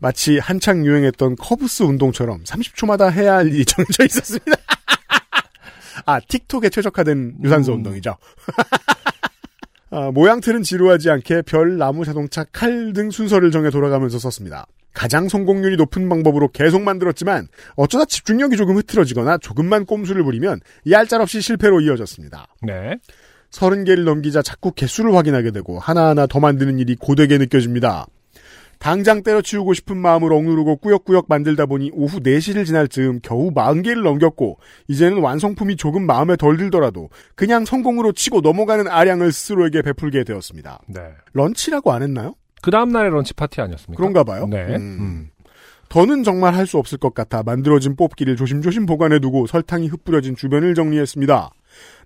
마치 한창 유행했던 커브스 운동처럼 30초마다 해야 할 일이 정해져 있었습니다. 아, 틱톡에 최적화된 유산소 음. 운동이죠. 아, 모양 틀은 지루하지 않게 별, 나무, 자동차, 칼 등 순서를 정해 돌아가면서 썼습니다. 가장 성공률이 높은 방법으로 계속 만들었지만 어쩌다 집중력이 조금 흐트러지거나 조금만 꼼수를 부리면 얄짤없이 실패로 이어졌습니다. 네. 30개를 넘기자 자꾸 개수를 확인하게 되고 하나하나 더 만드는 일이 고되게 느껴집니다. 당장 때려치우고 싶은 마음을 억누르고 꾸역꾸역 만들다 보니 오후 4시를 지날 즈음 겨우 40개를 넘겼고 이제는 완성품이 조금 마음에 덜 들더라도 그냥 성공으로 치고 넘어가는 아량을 스스로에게 베풀게 되었습니다. 네. 런치라고 안 했나요? 그 다음 날에 런치 파티 아니었습니까? 그런가 봐요. 네. 음. 음. 더는 정말 할 수 없을 것 같아 만들어진 뽑기를 조심조심 보관해두고 설탕이 흩뿌려진 주변을 정리했습니다.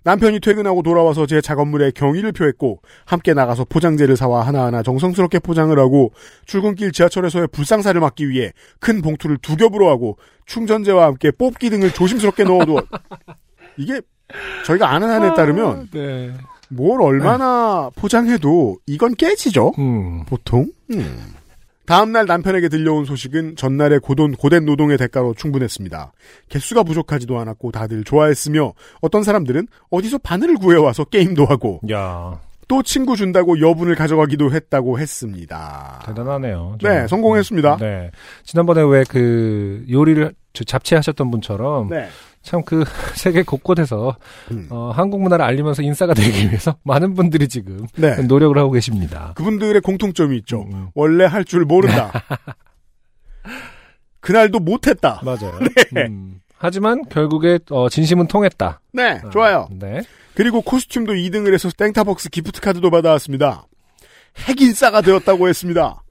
남편이 퇴근하고 돌아와서 제 작업물에 경의를 표했고 함께 나가서 포장재를 사와 하나하나 정성스럽게 포장을 하고 출근길 지하철에서의 불상사를 막기 위해 큰 봉투를 두 겹으로 하고 충전재와 함께 뽑기 등을 조심스럽게 넣어두어 이게 저희가 아는 한에 따르면 네. 뭘 얼마나 포장해도 이건 깨지죠. 음. 보통. 음. 다음날 남편에게 들려온 소식은 전날의 고돈, 고된 노동의 대가로 충분했습니다. 개수가 부족하지도 않았고 다들 좋아했으며 어떤 사람들은 어디서 바늘을 구해와서 게임도 하고 야, 또 친구 준다고 여분을 가져가기도 했다고 했습니다. 대단하네요. 네, 성공했습니다. 네. 지난번에 왜 그 요리를 저 잡채 하셨던 분처럼 네. 참 그 세계 곳곳에서 음. 어, 한국 문화를 알리면서 인싸가 되기 위해서 많은 분들이 지금 네. 노력을 하고 계십니다. 그분들의 공통점이 있죠. 음. 원래 할 줄 모른다. 그날도 못했다. 맞아요. 네. 음. 하지만 결국에 어, 진심은 통했다. 네, 좋아요. 네. 그리고 코스튬도 2등을 해서 땡타벅스 기프트 카드도 받아왔습니다. 핵인싸가 되었다고 했습니다.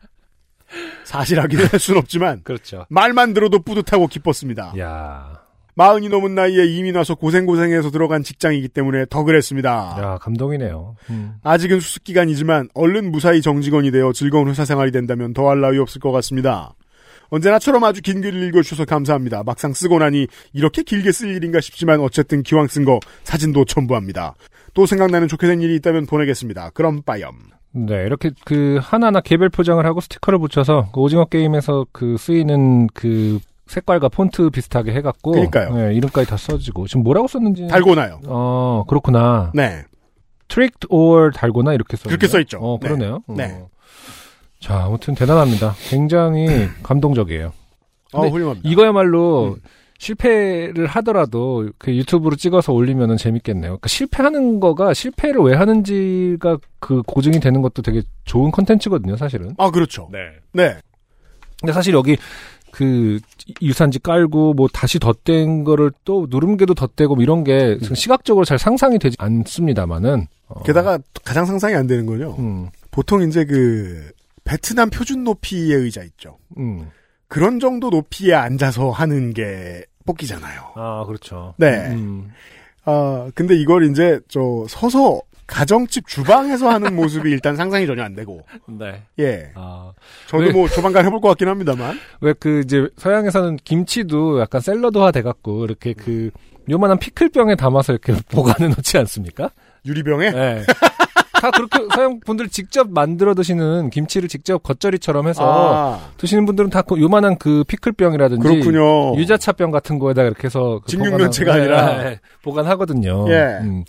사실 확인을 할 수는 없지만 그렇죠. 말만 들어도 뿌듯하고 기뻤습니다. 야. 마흔이 넘은 나이에 이민 와서 고생고생해서 들어간 직장이기 때문에 더 그랬습니다. 야, 감동이네요. 음. 아직은 수습 기간이지만 얼른 무사히 정직원이 되어 즐거운 회사 생활이 된다면 더할 나위 없을 것 같습니다. 언제나처럼 아주 긴 글을 읽어주셔서 감사합니다. 막상 쓰고 나니 이렇게 길게 쓸 일인가 싶지만 어쨌든 기왕 쓴 거 사진도 첨부합니다. 또 생각나는 좋게 된 일이 있다면 보내겠습니다. 그럼 빠염. 네, 이렇게 그 하나하나 개별 포장을 하고 스티커를 붙여서 그 오징어 게임에서 그 쓰이는 그 색깔과 폰트 비슷하게 해갖고 그러니까요. 네, 이름까지 다 써지고 지금 뭐라고 썼는지 달고나요. 어 그렇구나. 네. tricked or 달고나 이렇게 써 그렇게 써 있죠. 어 네. 그러네요. 네. 어. 자 아무튼 대단합니다. 굉장히 감동적이에요. 어, 훌륭합니다. 이거야말로 음. 실패를 하더라도 그 유튜브로 찍어서 올리면은 재밌겠네요. 그러니까 실패하는 거가 실패를 왜 하는지가 그 고증이 되는 것도 되게 좋은 컨텐츠거든요, 사실은. 아, 그렇죠. 네. 네. 근데 사실 여기 그 유산지 깔고 뭐 다시 덧댄 거를 또 누름개도 덧대고 뭐 이런 게 시각적으로 잘 상상이 되지 않습니다만은 어, 게다가 가장 상상이 안 되는 거죠. 음, 보통 이제 그 베트남 표준 높이의 의자 있죠. 음. 그런 정도 높이에 앉아서 하는 게 뽑기잖아요. 아 그렇죠. 네. 음. 아 근데 이걸 이제 저 서서 가정집 주방에서 하는 모습이 일단 상상이 전혀 안 되고 네. 예 아, 저도 왜- 뭐 조만간 해볼 것 같긴 합니다만 왜 그 이제 서양에서는 김치도 약간 샐러드화 돼갖고 이렇게 그 요만한 피클병에 담아서 이렇게 보관해 놓지 않습니까? 유리병에 네. 다 그렇게 서양 분들 직접 만들어 드시는 김치를 직접 겉절이처럼 해서 아 드시는 분들은 다 그 요만한 그 피클병이라든지 그렇군요. 유자차병 같은 거에다 이렇게 해서 그 직육면체가 아니라. 네, 네, 보관하거든요. 예. 음.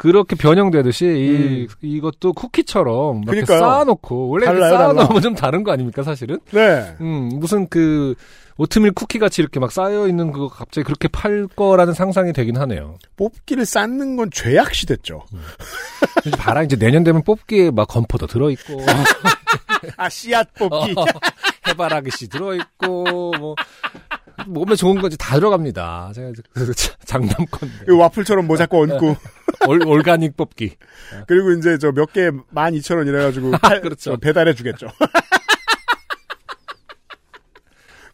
그렇게 변형되듯이 이, 음. 이것도 쿠키처럼 막 이렇게 그러니까요. 쌓아놓고 원래 달라요, 달라. 쌓아놓으면 좀 다른 거 아닙니까 사실은? 네 음 무슨 그 오트밀 쿠키 같이 이렇게 막 쌓여 있는 그거 갑자기 그렇게 팔 거라는 상상이 되긴 하네요. 뽑기를 쌓는 건 죄악시 됐죠. 이제 봐라 이제 내년 되면 뽑기에 막 건포도 들어 있고 아 씨앗 뽑기 해바라기 씨 들어 있고 뭐 몸에 좋은 건지 다 들어갑니다. 제가 그 장담컨대 그 와플처럼 뭐 자꾸 얹고 올, organic 뽑기. 그리고 이제 저 몇 개 만 이천 원 이래가지고 팔- 그렇죠. 저 배달해 주겠죠.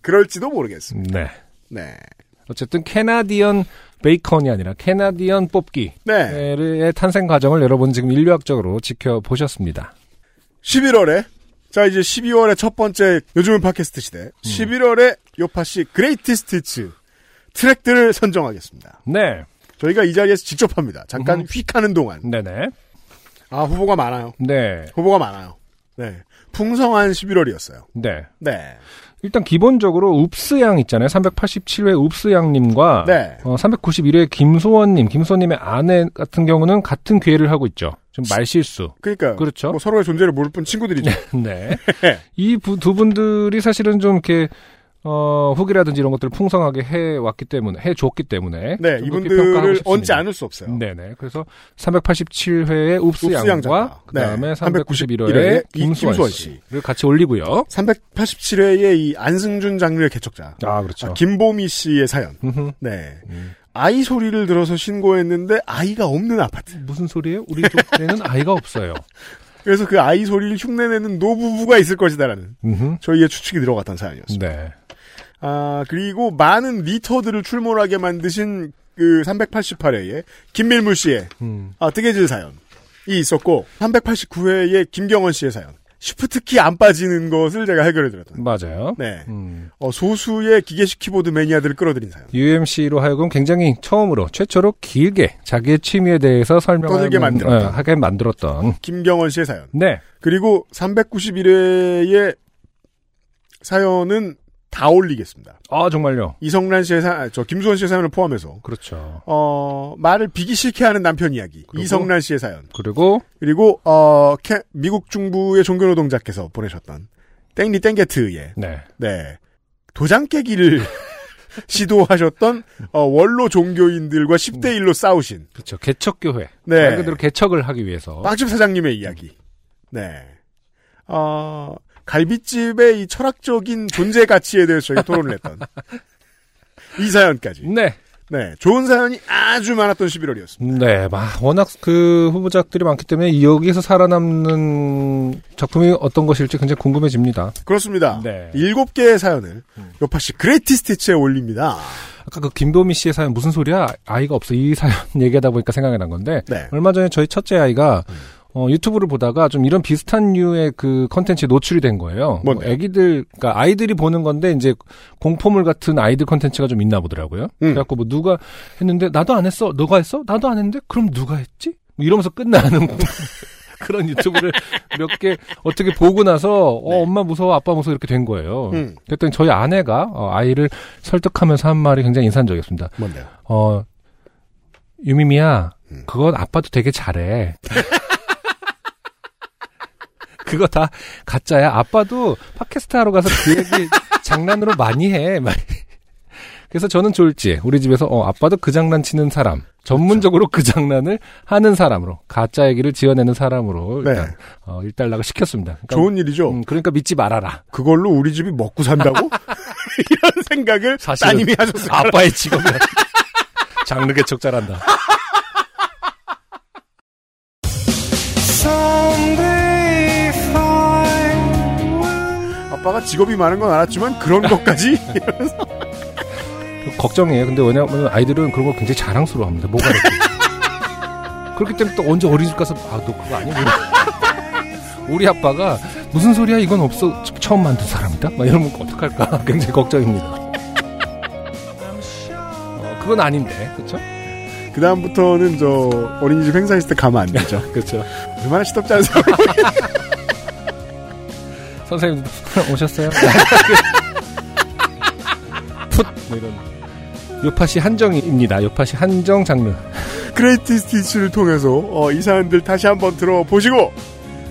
그럴지도 모르겠습니다. 네. 네. 어쨌든 Canadian 베이컨이 아니라 Canadian 뽑기의 네. 탄생 과정을 여러분 지금 인류학적으로 지켜보셨습니다. 11월에 자 이제 12월의 첫 번째 요즘은 팟캐스트 시대 11월에 요파시 greatest hits 트랙들을 선정하겠습니다. 네. 저희가 이 자리에서 직접 합니다. 잠깐 음흠. 휙 하는 동안 네네. 아 후보가 많아요. 네. 후보가 많아요. 네. 풍성한 11월이었어요. 네. 네. 일단 기본적으로 읍스양 있잖아요. 387회 읍스양님과 네. 어, 391회 김소원님, 김소원님의 아내 같은 경우는 같은 기회를 하고 있죠. 좀 말실수. 그러니까 그렇죠. 뭐 서로의 존재를 모를 뿐 친구들이죠. 네. 이 두 분들이 사실은 좀 이렇게 어, 후기라든지 이런 것들을 풍성하게 해 왔기 때문에 해 줬기 때문에 네, 이분들을. 얹지 않을 수 없어요. 네네. 그래서 387회의 읍스 양. 양과 그 다음에 네, 391회의 391회 이 김수원 김수원 씨를 같이 올리고요. 387회의 이 안승준 장르의 개척자 아 그렇죠. 아, 김보미 씨의 사연. 음흠. 네. 음. 아이 소리를 들어서 신고했는데 아이가 없는 아파트. 무슨 소리예요? 우리 동네는 아이가 없어요. 그래서 그 아이 소리를 흉내내는 노부부가 있을 것이다라는 음흠. 저희의 추측이 들어갔던 사연이었습니다. 네. 아 그리고 많은 리터들을 출몰하게 만드신 그 388회에 김밀물 씨의 음. 아, 뜨개질 사연이 있었고 389회에 김경원 씨의 사연. 시프트키 안 빠지는 것을 제가 해결해드렸던. 맞아요. 네. 음. 어, 소수의 기계식 키보드 매니아들을 끌어들인 사연. UMC로 하여금 굉장히 처음으로 최초로 길게 자기의 취미에 대해서 설명을 만들었다. 어, 하게 만들었던. 김경원 씨의 사연. 네. 그리고 391회의 사연은 다 올리겠습니다. 아 정말요. 이성란 씨의 사, 저 김수원 씨의 사연을 포함해서 그렇죠. 어 말을 비기 싫게 하는 남편 이야기. 그리고? 이성란 씨의 사연. 그리고 그리고 어 캐- 미국 중부의 종교 노동자께서 보내셨던 땡리 땡게트의 네. 네 도장 깨기를 시도하셨던 어, 원로 종교인들과 10대 1로 싸우신 그렇죠. 개척교회. 네. 말 그대로 개척을 하기 위해서. 빵집 사장님의 이야기. 네. 어, 갈비집의 이 철학적인 존재 가치에 대해서 저희가 토론을 했던 이 사연까지 네. 네, 좋은 사연이 아주 많았던 11월이었습니다. 네, 막 워낙 그 후보작들이 많기 때문에 여기서 살아남는 작품이 어떤 것일지 굉장히 궁금해집니다. 그렇습니다. 네. 일곱 개의 사연을 음. 요파 씨 그레이티 스티치에 올립니다. 아까 그 김도미 씨의 사연 무슨 소리야? 아이가 없어. 이 사연 얘기하다 보니까 생각이 난 건데 네. 얼마 전에 저희 첫째 아이가 어, 유튜브를 보다가 좀 이런 비슷한 류의 그 컨텐츠에 노출이 된 거예요. 뭐? 애기들, 그러니까 아이들이 보는 건데 이제 공포물 같은 아이들 컨텐츠가 좀 있나 보더라고요. 음. 그래갖고 뭐 누가 했는데 나도 안 했어. 너가 했어? 나도 안 했는데 그럼 누가 했지? 뭐 이러면서 끝나는 그런 유튜브를 몇 개 어떻게 보고 나서 어, 엄마 무서워, 아빠 무서워 이렇게 된 거예요. 네. 음. 그랬더니 저희 아내가 어, 아이를 설득하면서 한 말이 굉장히 인상적이었습니다. 뭔데요? 어, 유미미야, 음. 그건 아빠도 되게 잘해. 그거 다 가짜야. 아빠도 팟캐스트 하러 가서 그 얘기 장난으로 많이 해. 막. 그래서 저는 졸지. 우리 집에서 어, 아빠도 그 장난 치는 사람. 전문적으로 그 장난을 하는 사람으로 가짜 얘기를 지어내는 사람으로 네. 일단 어, 일단락을 시켰습니다. 그러니까, 좋은 일이죠. 음, 그러니까 믿지 말아라. 그걸로 우리 집이 먹고 산다고? 이런 생각을 따님이 하셨어요. 아빠의 직업이야. 장르 개척 잘한다. 아빠가 직업이 많은 건 알았지만 그런 것까지 걱정이에요. 근데 왜냐하면 아이들은 그런 거 굉장히 자랑스러워합니다. 뭐가 이렇게. 그렇기 때문에 또 언제 어린이집 가서 아 너 그거 아니야? 우리, 아빠가 무슨 소리야 이건 없어 처- 처음 만든 사람이다? 막 이러면 어떡할까 굉장히 걱정입니다. 어, 그건 아닌데 그렇죠? 그 다음부터는 저 어린이집 행사 있을 때 가면 안 되죠. 그렇죠. 얼마나 시덥지 않은 사람. 선생님 오셨어요? 풋 뭐 이런 요파시 한정입니다. 요파시 한정 장르. greatest hits를 통해서 어, 이 사연들 다시 한번 들어보시고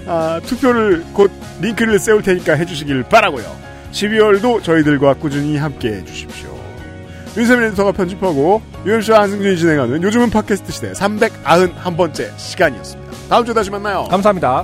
아, 투표를 곧 링크를 세울 테니까 해주시길 바라고요. 12월도 저희들과 꾸준히 함께 해 주십시오. 윤세민 에디터가 편집하고 유현수와 한승준이 진행하는 요즘은 팟캐스트 시대 391번째 시간이었습니다. 다음 주에 다시 만나요. 감사합니다.